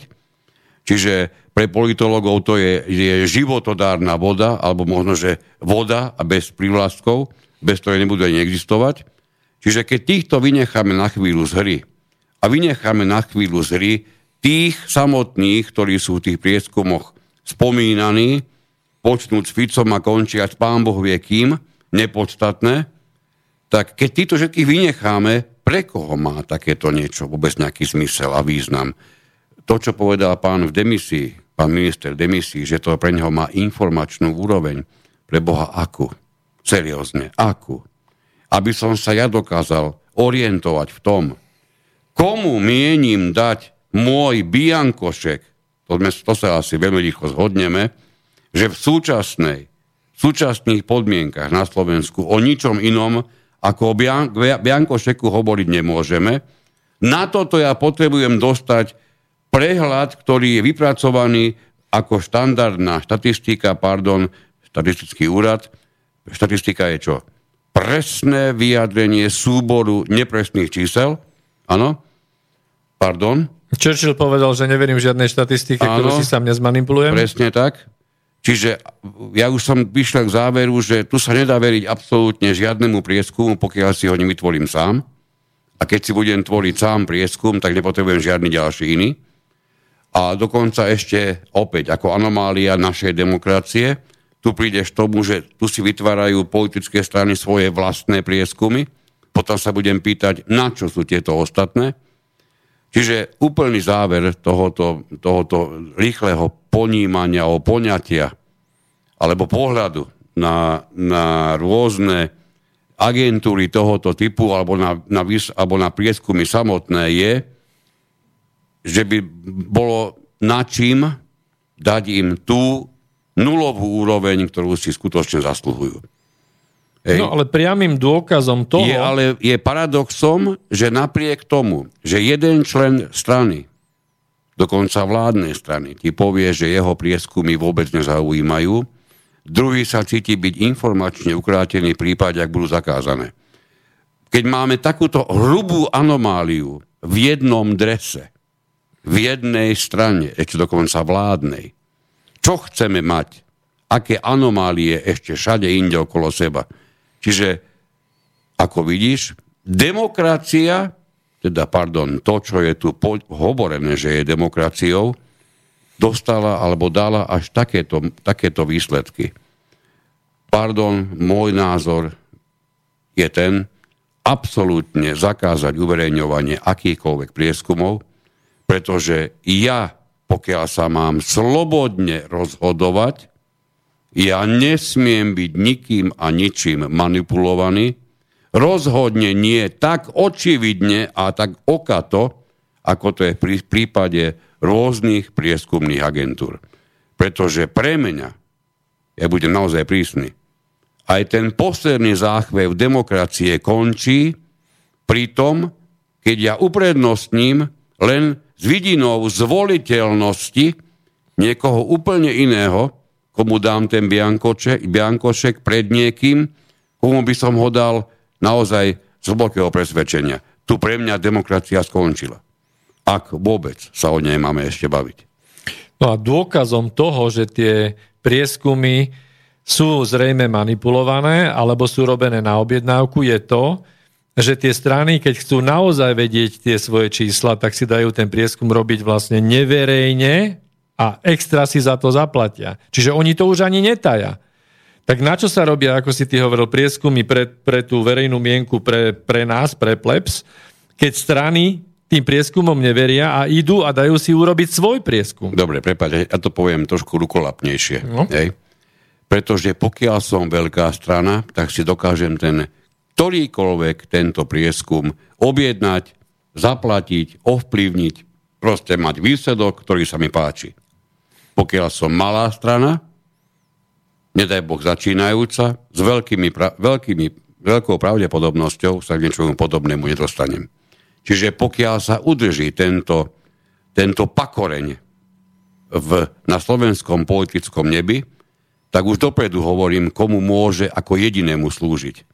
Čiže pre politologov to je, je životodárna voda, alebo možno, že voda a bez prívlastkov, bez ktorej nebudú ani existovať. Čiže keď týchto vynecháme na chvíľu z hry a vynecháme na chvíľu z hry tých samotných, ktorí sú v tých prieskumoch spomínaní, počnúť s Ficom a končiať pán Boh vie kým, nepodstatné, tak keď týchto všetkých vynecháme, pre koho má takéto niečo vôbec nejaký zmysel a význam? To, čo povedal pán v demisii, pán minister v demisii, že to pre neho má informačnú úroveň, pre Boha akú? Seriózne, akú? Aby som sa ja dokázal orientovať v tom, komu mienim dať môj biankošek, to, sme, to sa asi veľmi rýchlo zhodneme, že v súčasnej, súčasných podmienkach na Slovensku o ničom inom ako o Biankošeku hovoriť nemôžeme. Na toto ja potrebujem dostať prehľad, ktorý je vypracovaný ako štandardná štatistika, pardon, štatistický úrad. Štatistika je čo? Presné vyjadrenie súboru nepresných čísel. Áno? Pardon? Churchill povedal, že neverím žiadnej štatistike, ktorú si sám nezmanipulujem. Presne tak. Čiže ja už som vyšiel k záveru, že tu sa nedá veriť absolútne žiadnemu prieskumu, pokiaľ si ho nevytvorím sám. A keď si budem tvoriť sám prieskum, tak nepotrebujem žiadny ďalší iný. A dokonca ešte opäť ako anomália našej demokracie, tu prídeš tomu, že tu si vytvárajú politické strany svoje vlastné prieskumy, potom sa budem pýtať, na čo sú tieto ostatné. Čiže úplný záver tohoto, tohoto rýchleho ponímania o poňatia alebo pohľadu na, na rôzne agentúry tohoto typu alebo na, na, alebo na prieskumy samotné je, že by bolo na čím dať im tú nulovú úroveň, ktorú si skutočne zasluhujú. Hej. No ale priamým dôkazom toho... Je, ale je paradoxom, že napriek tomu, že jeden člen strany, dokonca vládnej strany, ti povie, že jeho prieskumy vôbec nezaujímajú, druhý sa cíti byť informačne ukrátený v prípade, ak budú zakázané. Keď máme takúto hrubú anomáliu v jednom drese, v jednej strane, ešte dokonca vládnej, čo chceme mať? Aké anomálie ešte všade inde okolo seba? Čiže, ako vidíš, demokracia, teda, pardon, to, čo je tu hovorené, že je demokraciou, dostala alebo dala až takéto, takéto výsledky. Pardon, môj názor je ten, absolútne zakázať uverejňovanie akýchkoľvek prieskumov, pretože ja, pokiaľ sa mám slobodne rozhodovať, ja nesmiem byť nikým a ničím manipulovaný, rozhodne nie tak očividne a tak okato, ako to je v prípade rôznych prieskumných agentúr. Pretože pre mňa, ja budem naozaj prísny, aj ten posledný záchvev demokracie končí pri tom, keď ja uprednostním len s vidinou zvoliteľnosti niekoho úplne iného, komu dám ten biankoček, biankošek pred niekým, komu by som ho dal naozaj z hlbokého presvedčenia. Tu pre mňa demokracia skončila. Ak vôbec sa o nej máme ešte baviť. No a dôkazom toho, že tie prieskumy sú zrejme manipulované alebo sú robené na objednávku, je to, že tie strany, keď chcú naozaj vedieť tie svoje čísla, tak si dajú ten prieskum robiť vlastne neverejne a extra si za to zaplatia. Čiže oni to už ani netaja. Tak na čo sa robia, ako si ty hovoril, prieskumy pre, pre tú verejnú mienku, pre, pre nás, pre plebs, keď strany tým prieskumom neveria a idú a dajú si urobiť svoj prieskum. Dobre, prepáč, ja to poviem trošku rukolapnejšie. No. Hej? Pretože pokiaľ som veľká strana, tak si dokážem ten ktorýkoľvek tento prieskum objednať, zaplatiť, ovplyvniť, proste mať výsledok, ktorý sa mi páči. Pokiaľ som malá strana, nedaj Boh začínajúca, s veľkými, pra- veľkými, veľkou pravdepodobnosťou sa k niečomu podobnému nedostanem. Čiže pokiaľ sa udrží tento, tento pakoreň v, na slovenskom politickom nebi, tak už dopredu hovorím, komu môže ako jedinému slúžiť.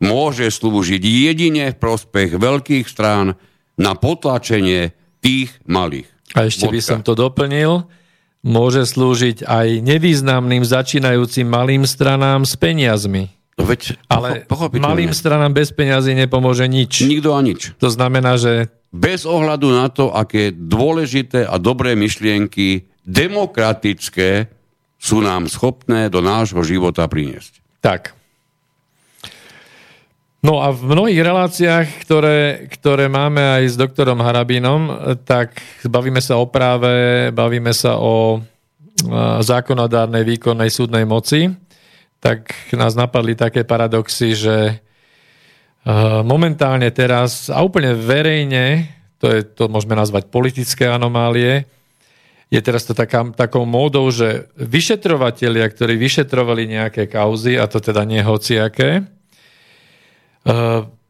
Môže slúžiť jedine v prospech veľkých strán na potlačenie tých malých. A ešte Vodka. by som to doplnil môže slúžiť aj nevýznamným začínajúcim malým stranám s peniazmi. No veď, Ale malým stranám bez peniazy nepomôže nič. Nikto a nič. To znamená, že... Bez ohľadu na to, aké dôležité a dobré myšlienky demokratické sú nám schopné do nášho života priniesť. Tak. No a v mnohých reláciách, ktoré, ktoré máme aj s doktorom Harabínom, tak bavíme sa o práve, bavíme sa o zákonodárnej výkonnej súdnej moci, tak nás napadli také paradoxy, že momentálne teraz a úplne verejne, to, je, to môžeme nazvať politické anomálie, je teraz to taká, takou módou, že vyšetrovatelia, ktorí vyšetrovali nejaké kauzy, a to teda nie hociaké,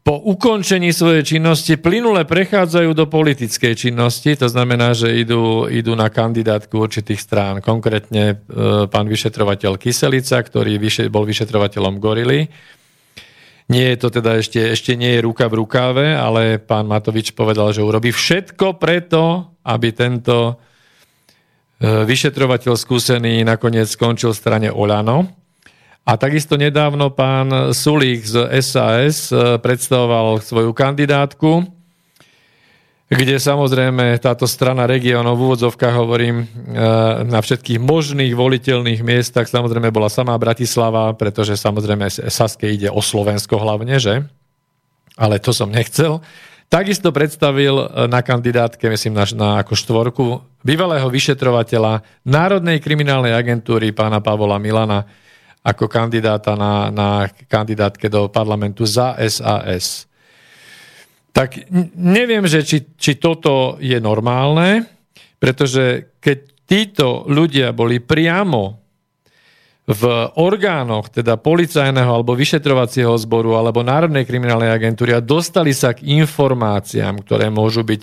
po ukončení svojej činnosti plynule prechádzajú do politickej činnosti, to znamená, že idú, idú na kandidátku určitých strán. Konkrétne e, pán vyšetrovateľ Kyselica, ktorý vyše, bol vyšetrovateľom Gorily. Nie je to teda ešte, ešte nie je ruka v rukáve, ale pán Matovič povedal, že urobí všetko preto, aby tento e, vyšetrovateľ skúsený nakoniec skončil v strane Olano. A takisto nedávno pán Sulík z SAS eh, predstavoval svoju kandidátku, kde samozrejme táto strana regionov v úvodzovkách hovorím eh, na všetkých možných voliteľných miestach samozrejme bola samá Bratislava, pretože samozrejme Saske ide o Slovensko hlavne, že? Ale to som nechcel. Takisto predstavil eh, na kandidátke, myslím, na, na ako štvorku, bývalého vyšetrovateľa Národnej kriminálnej agentúry pána Pavola Milana, ako kandidáta na, na kandidátke do parlamentu za SAS. Tak neviem, že či, či toto je normálne, pretože keď títo ľudia boli priamo v orgánoch, teda policajného alebo vyšetrovacieho zboru alebo Národnej kriminálnej agentúry a dostali sa k informáciám, ktoré môžu byť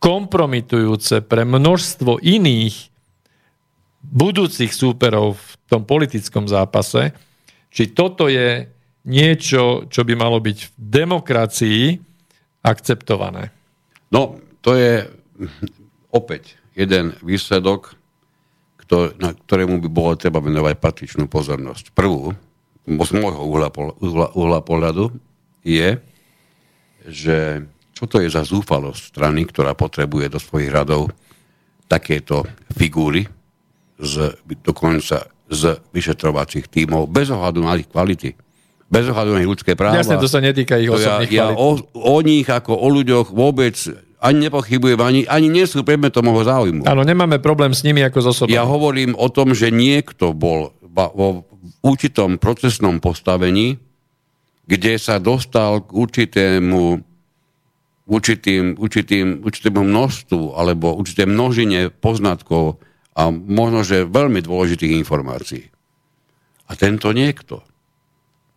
kompromitujúce pre množstvo iných budúcich súperov v tom politickom zápase, či toto je niečo, čo by malo byť v demokracii akceptované. No, to je opäť jeden výsledok, na ktorému by bolo treba venovať patričnú pozornosť. Prvú, z môjho uhla, uhla, uhla pohľadu, je, že čo to je za zúfalosť strany, ktorá potrebuje do svojich radov takéto figúry, z, dokonca z vyšetrovacích tímov, bez ohľadu na ich kvality. Bez ohľadu na ich ľudské práva. Jasne, to sa netýka ich osobných ja, ja o, o nich ako o ľuďoch vôbec ani nepochybujem, ani, ani nie sú predmetom môjho záujmu. Áno, nemáme problém s nimi ako s osobami. Ja hovorím o tom, že niekto bol vo určitom procesnom postavení, kde sa dostal k určitému určitým, určitým, určitému množstvu alebo určité množine poznatkov a možno, že veľmi dôležitých informácií. A tento niekto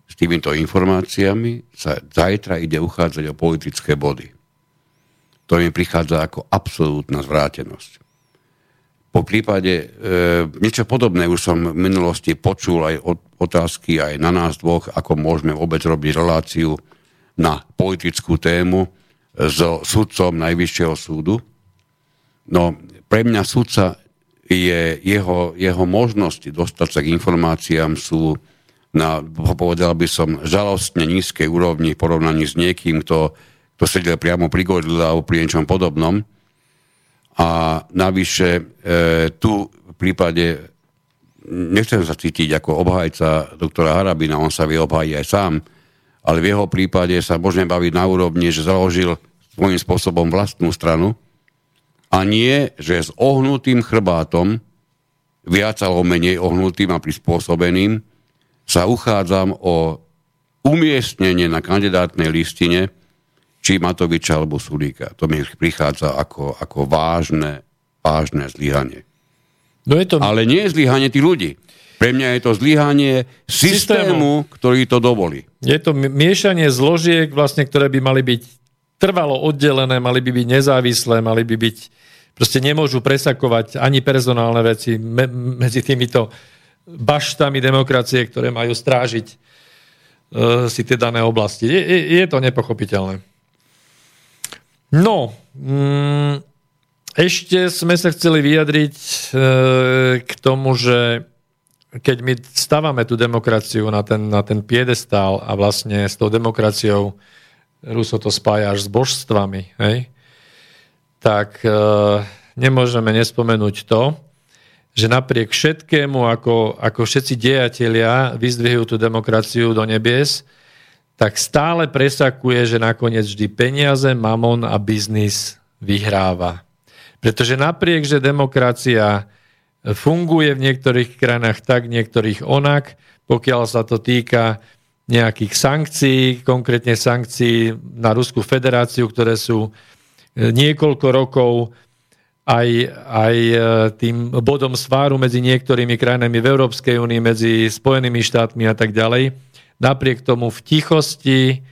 s týmito informáciami sa zajtra ide uchádzať o politické body. To mi prichádza ako absolútna zvrátenosť. Po prípade e, niečo podobné už som v minulosti počul aj od, otázky aj na nás dvoch, ako môžeme vôbec robiť reláciu na politickú tému so sudcom Najvyššieho súdu. No, pre mňa sudca je jeho, jeho možnosti dostať sa k informáciám sú na, povedal by som, žalostne nízkej úrovni v porovnaní s niekým, kto, kto sedel priamo pri Godle alebo pri niečom podobnom. A navyše e, tu v prípade, nechcem sa cítiť ako obhajca doktora Harabina, on sa vie obhájiť aj sám, ale v jeho prípade sa môžeme baviť na úrovni, že založil svojím spôsobom vlastnú stranu a nie, že s ohnutým chrbátom, viac alebo menej ohnutým a prispôsobeným, sa uchádzam o umiestnenie na kandidátnej listine či Matoviča alebo Sulíka. To mi prichádza ako, ako vážne, vážne zlyhanie. No je to... Ale nie je zlyhanie tých ľudí. Pre mňa je to zlyhanie systému, systému, ktorý to dovolí. Je to miešanie zložiek, vlastne, ktoré by mali byť trvalo oddelené, mali by byť nezávislé, mali by byť... Proste nemôžu presakovať ani personálne veci me, medzi týmito baštami demokracie, ktoré majú strážiť uh, si tie dané oblasti. Je, je, je to nepochopiteľné. No, mm, ešte sme sa chceli vyjadriť uh, k tomu, že keď my stávame tú demokraciu na ten, na ten piedestál a vlastne s tou demokraciou Ruso to spája až s božstvami, hej, tak e, nemôžeme nespomenúť to, že napriek všetkému, ako, ako všetci dejatelia vyzdvihujú tú demokraciu do nebies, tak stále presakuje, že nakoniec vždy peniaze, mamon a biznis vyhráva. Pretože napriek, že demokracia funguje v niektorých krajinách tak, niektorých onak, pokiaľ sa to týka nejakých sankcií, konkrétne sankcií na Ruskú federáciu, ktoré sú e, niekoľko rokov aj, aj e, tým bodom sváru medzi niektorými krajinami v Európskej únii, medzi Spojenými štátmi a tak ďalej. Napriek tomu v tichosti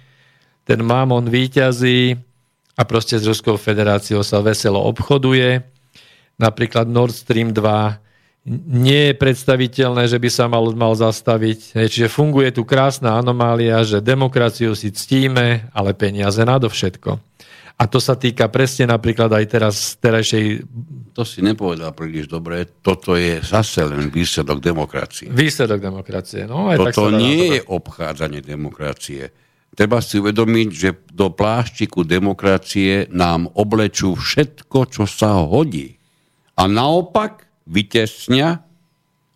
ten mamon výťazí a proste s Ruskou federáciou sa veselo obchoduje. Napríklad Nord Stream 2 nie je predstaviteľné, že by sa mal, mal zastaviť. Čiže funguje tu krásna anomália, že demokraciu si ctíme, ale peniaze nadovšetko. A to sa týka presne napríklad aj teraz terajšej... To si nepovedal príliš dobre. Toto je zase len výsledok demokracie. Výsledok demokracie, no. Aj Toto tak nie je obchádzanie demokracie. Treba si uvedomiť, že do pláštiku demokracie nám oblečú všetko, čo sa hodí. A naopak vytesnia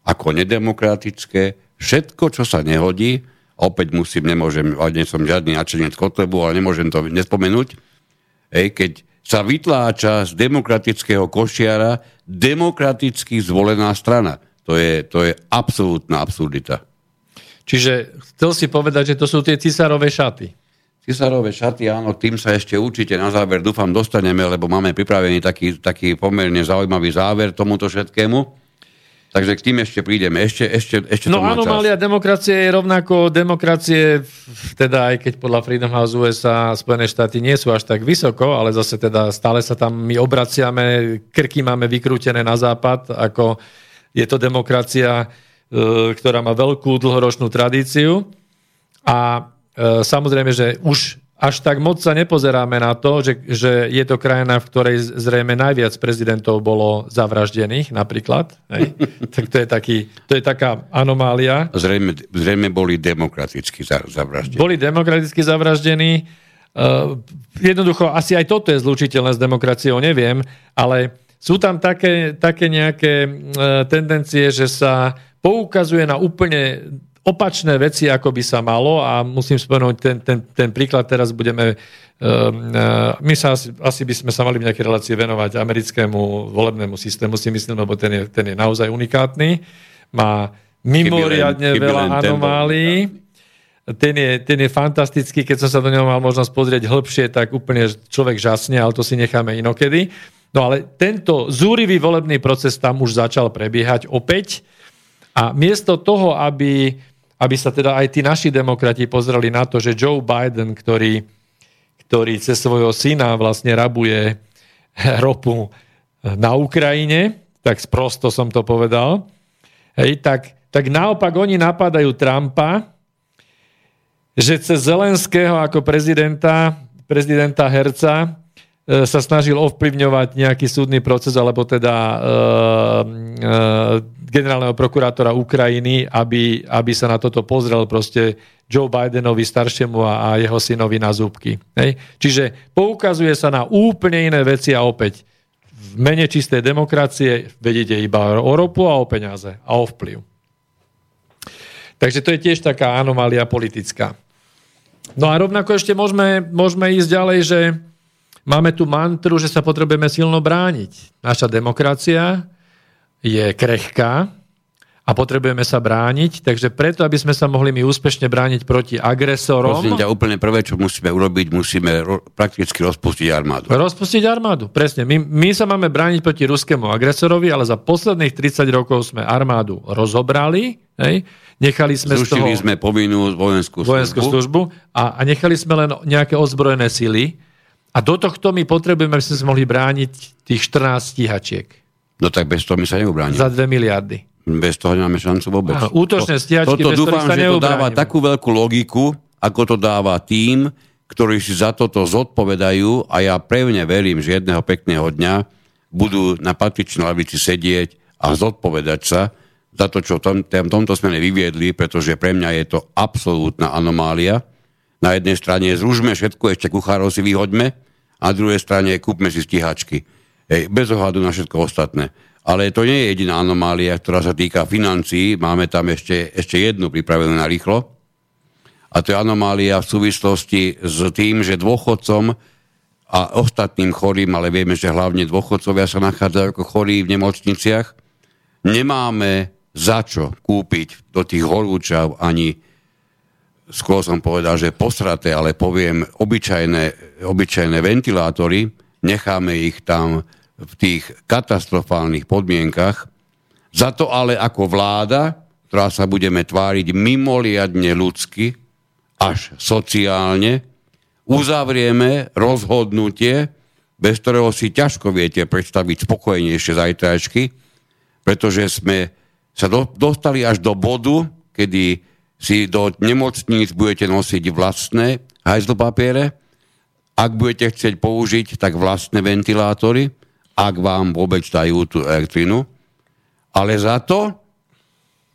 ako nedemokratické všetko, čo sa nehodí. Opäť musím, nemôžem, nie som žiadny načenec Kotlebu, ale nemôžem to nespomenúť. Ej, keď sa vytláča z demokratického košiara demokraticky zvolená strana. To je, to je absolútna absurdita. Čiže chcel si povedať, že to sú tie cisárové šaty. Cisárove šaty, áno, tým sa ešte určite na záver dúfam dostaneme, lebo máme pripravený taký, taký pomerne zaujímavý záver tomuto všetkému. Takže k tým ešte prídeme. Ešte, ešte, ešte no anomália demokracie je rovnako demokracie, teda aj keď podľa Freedom House USA Spojené štáty nie sú až tak vysoko, ale zase teda stále sa tam my obraciame, krky máme vykrútené na západ, ako je to demokracia, e, ktorá má veľkú dlhoročnú tradíciu. A samozrejme, že už až tak moc sa nepozeráme na to, že, že je to krajina, v ktorej zrejme najviac prezidentov bolo zavraždených, napríklad. Hej? *laughs* tak to je, taký, to je taká anomália. Zrejme, zrejme boli demokraticky zavraždení. Boli demokraticky zavraždení. Uh, jednoducho, asi aj toto je zlučiteľné s demokraciou, neviem, ale sú tam také, také nejaké uh, tendencie, že sa poukazuje na úplne opačné veci, ako by sa malo a musím spomenúť ten, ten, ten príklad, teraz budeme, uh, my sa asi, asi by sme sa mali v nejakej relácii venovať americkému volebnému systému, si myslím, lebo ten je, ten je naozaj unikátny, má mimoriadne keby veľa anomálií, ten je, ten je fantastický, keď som sa do neho mal možnosť pozrieť hĺbšie, tak úplne človek žasne, ale to si necháme inokedy. No ale tento zúrivý volebný proces tam už začal prebiehať opäť. A miesto toho, aby aby sa teda aj tí naši demokrati pozreli na to, že Joe Biden, ktorý, ktorý cez svojho syna vlastne rabuje ropu na Ukrajine, tak sprosto som to povedal, hej, tak, tak naopak oni napadajú Trumpa, že cez Zelenského ako prezidenta, prezidenta Herca sa snažil ovplyvňovať nejaký súdny proces, alebo teda uh, uh, generálneho prokurátora Ukrajiny, aby, aby sa na toto pozrel proste Joe Bidenovi staršiemu a, a jeho synovi na zúbky. Hej? Čiže poukazuje sa na úplne iné veci a opäť v mene čistej demokracie vedíte iba o ropu a o peniaze a o vplyv. Takže to je tiež taká anomália politická. No a rovnako ešte môžeme, môžeme ísť ďalej, že máme tu mantru, že sa potrebujeme silno brániť. Naša demokracia je krehká, a potrebujeme sa brániť, takže preto, aby sme sa mohli my úspešne brániť proti agresorom... Prosím ťa, úplne prvé, čo musíme urobiť, musíme ro- prakticky rozpustiť armádu. Rozpustiť armádu, presne. My, my sa máme brániť proti ruskému agresorovi, ale za posledných 30 rokov sme armádu rozobrali, hej? nechali sme Zrušili z toho sme povinnú vojenskú službu. vojenskú službu a, a nechali sme len nejaké ozbrojené sily. A do tohto my potrebujeme, aby sme sa mohli brániť tých 14 stíhačiek. No tak bez toho my sa neubránime. Za 2 miliardy. Bez toho nemáme šancu vôbec. Áno, útočné stíhačky, Toto bez dúfam, sa že to dáva takú veľkú logiku, ako to dáva tým, ktorí si za toto zodpovedajú a ja pevne verím, že jedného pekného dňa budú na patričnej lavici sedieť a zodpovedať sa za to, čo v tom, tomto smere vyviedli, pretože pre mňa je to absolútna anomália. Na jednej strane zružme všetko, ešte kuchárov si vyhoďme, a na druhej strane kúpme si stíhačky. Hej, bez ohľadu na všetko ostatné. Ale to nie je jediná anomália, ktorá sa týka financií. Máme tam ešte, ešte jednu pripravenú na rýchlo. A to je anomália v súvislosti s tým, že dôchodcom a ostatným chorým, ale vieme, že hlavne dôchodcovia sa nachádzajú ako chorí v nemocniciach, nemáme za čo kúpiť do tých horúčav ani skôr som povedal, že posraté, ale poviem obyčajné, obyčajné ventilátory, necháme ich tam v tých katastrofálnych podmienkach. Za to ale ako vláda, ktorá sa budeme tváriť mimoriadne ľudsky, až sociálne, uzavrieme rozhodnutie, bez ktorého si ťažko viete predstaviť spokojnejšie zajtračky, pretože sme sa do, dostali až do bodu, kedy si do nemocníc budete nosiť vlastné hajzlopapiere, ak budete chcieť použiť, tak vlastné ventilátory, ak vám vôbec dajú tú elektrinu. Ale za to,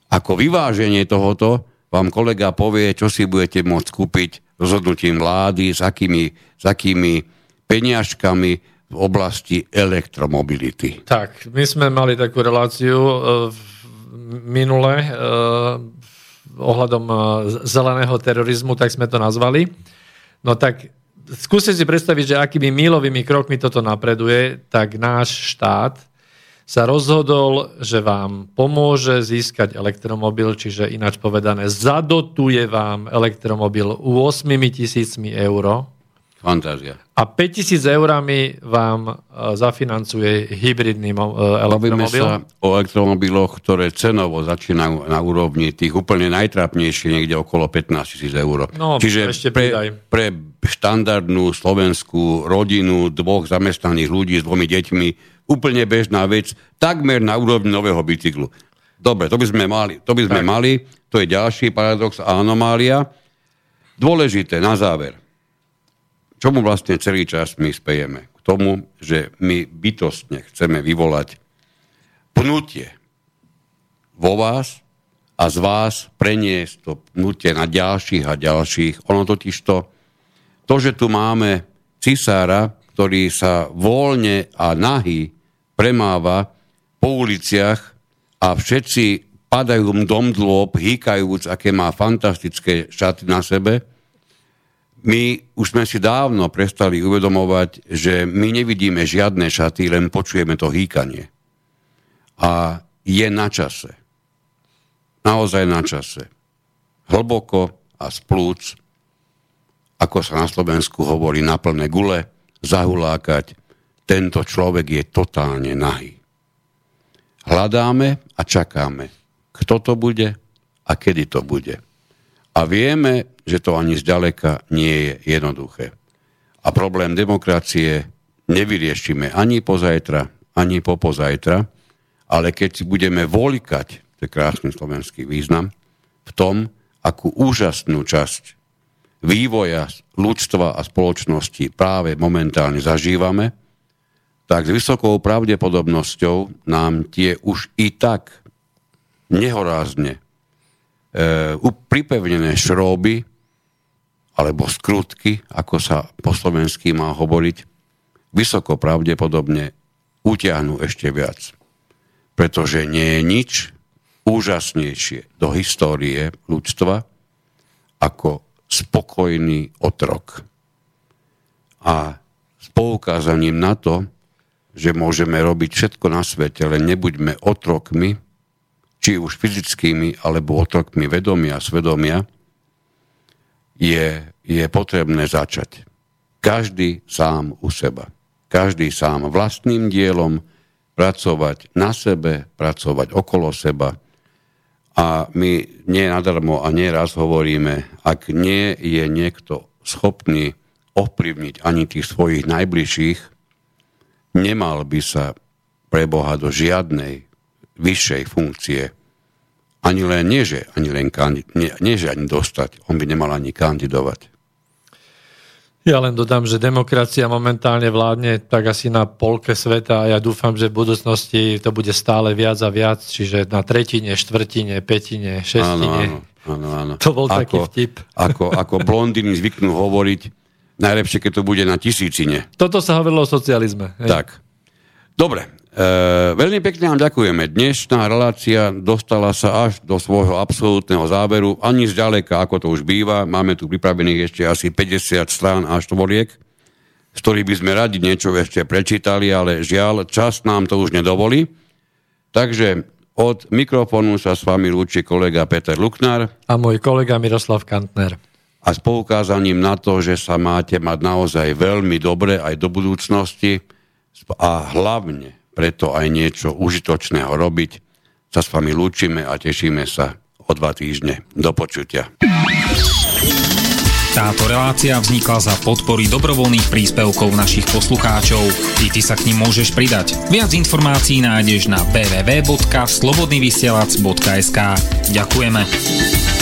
ako vyváženie tohoto, vám kolega povie, čo si budete môcť kúpiť rozhodnutím vlády, s akými, s akými peniažkami v oblasti elektromobility. Tak, my sme mali takú reláciu e, minule e, ohľadom e, zeleného terorizmu, tak sme to nazvali. No tak skúste si predstaviť, že akými mílovými krokmi toto napreduje, tak náš štát sa rozhodol, že vám pomôže získať elektromobil, čiže ináč povedané, zadotuje vám elektromobil 8 tisícmi eur Fantázia. a 5000 eurami vám e, zafinancuje hybridný e, Bavíme elektromobil. sa o elektromobiloch, ktoré cenovo začínajú na úrovni tých úplne najtrapnejších, niekde okolo 15 tisíc eur. No, Čiže ešte pre, pridaj. pre štandardnú slovenskú rodinu dvoch zamestnaných ľudí s dvomi deťmi úplne bežná vec, takmer na úrovni nového bicyklu. Dobre, to by sme mali. To, by sme Tak. mali, to je ďalší paradox a anomália. Dôležité na záver. Čomu vlastne celý čas my spejeme? K tomu, že my bytostne chceme vyvolať pnutie vo vás a z vás preniesť to pnutie na ďalších a ďalších. Ono totiž to, to, že tu máme cisára, ktorý sa voľne a nahý premáva po uliciach a všetci padajú dom dlôb, hýkajúc, aké má fantastické šaty na sebe, my už sme si dávno prestali uvedomovať, že my nevidíme žiadne šaty, len počujeme to hýkanie. A je na čase. Naozaj na čase. Hlboko a z plúc, ako sa na Slovensku hovorí, na plné gule, zahulákať. Tento človek je totálne nahý. Hľadáme a čakáme, kto to bude a kedy to bude. A vieme, že to ani zďaleka nie je jednoduché. A problém demokracie nevyriešime ani pozajtra, ani popozajtra, ale keď si budeme voľkať, to je krásny slovenský význam, v tom, akú úžasnú časť vývoja ľudstva a spoločnosti práve momentálne zažívame, tak s vysokou pravdepodobnosťou nám tie už i tak nehorázne e, pripevnené šróby alebo skrutky, ako sa po slovensky má hovoriť, vysoko pravdepodobne utiahnu ešte viac. Pretože nie je nič úžasnejšie do histórie ľudstva ako spokojný otrok. A s poukázaním na to, že môžeme robiť všetko na svete, len nebuďme otrokmi, či už fyzickými, alebo otrokmi vedomia a svedomia, je, je potrebné začať. Každý sám u seba. Každý sám vlastným dielom pracovať na sebe, pracovať okolo seba. A my nie nadarmo a nieraz hovoríme, ak nie je niekto schopný ovplyvniť ani tých svojich najbližších, nemal by sa pre Boha do žiadnej vyššej funkcie ani len, nie že ani len kandid, nie, nie, že ani dostať, on by nemal ani kandidovať. Ja len dodám, že demokracia momentálne vládne tak asi na polke sveta a ja dúfam, že v budúcnosti to bude stále viac a viac, čiže na tretine, štvrtine, petine, šestine. Áno, áno, áno. To bol ako, taký vtip. Ako, ako blondiny zvyknú hovoriť, najlepšie, keď to bude na tisícine. Toto sa hovorilo o socializme. Hej. Tak. Dobre, e, veľmi pekne vám ďakujeme. Dnešná relácia dostala sa až do svojho absolútneho záveru, ani zďaleka, ako to už býva. Máme tu pripravených ešte asi 50 strán a štvoriek, z ktorých by sme radi niečo ešte prečítali, ale žiaľ, čas nám to už nedovolí. Takže od mikrofónu sa s vami lúči kolega Peter Luknár. A môj kolega Miroslav Kantner. A s poukázaním na to, že sa máte mať naozaj veľmi dobre aj do budúcnosti, a hlavne preto aj niečo užitočného robiť, sa s vami lúčime a tešíme sa o dva týždne. Do počutia. Táto relácia vznikla za podpory dobrovoľných príspevkov našich poslucháčov. I ty sa k ním môžeš pridať. Viac informácií nájdeš na www.slobodnyvysielac.sk Ďakujeme.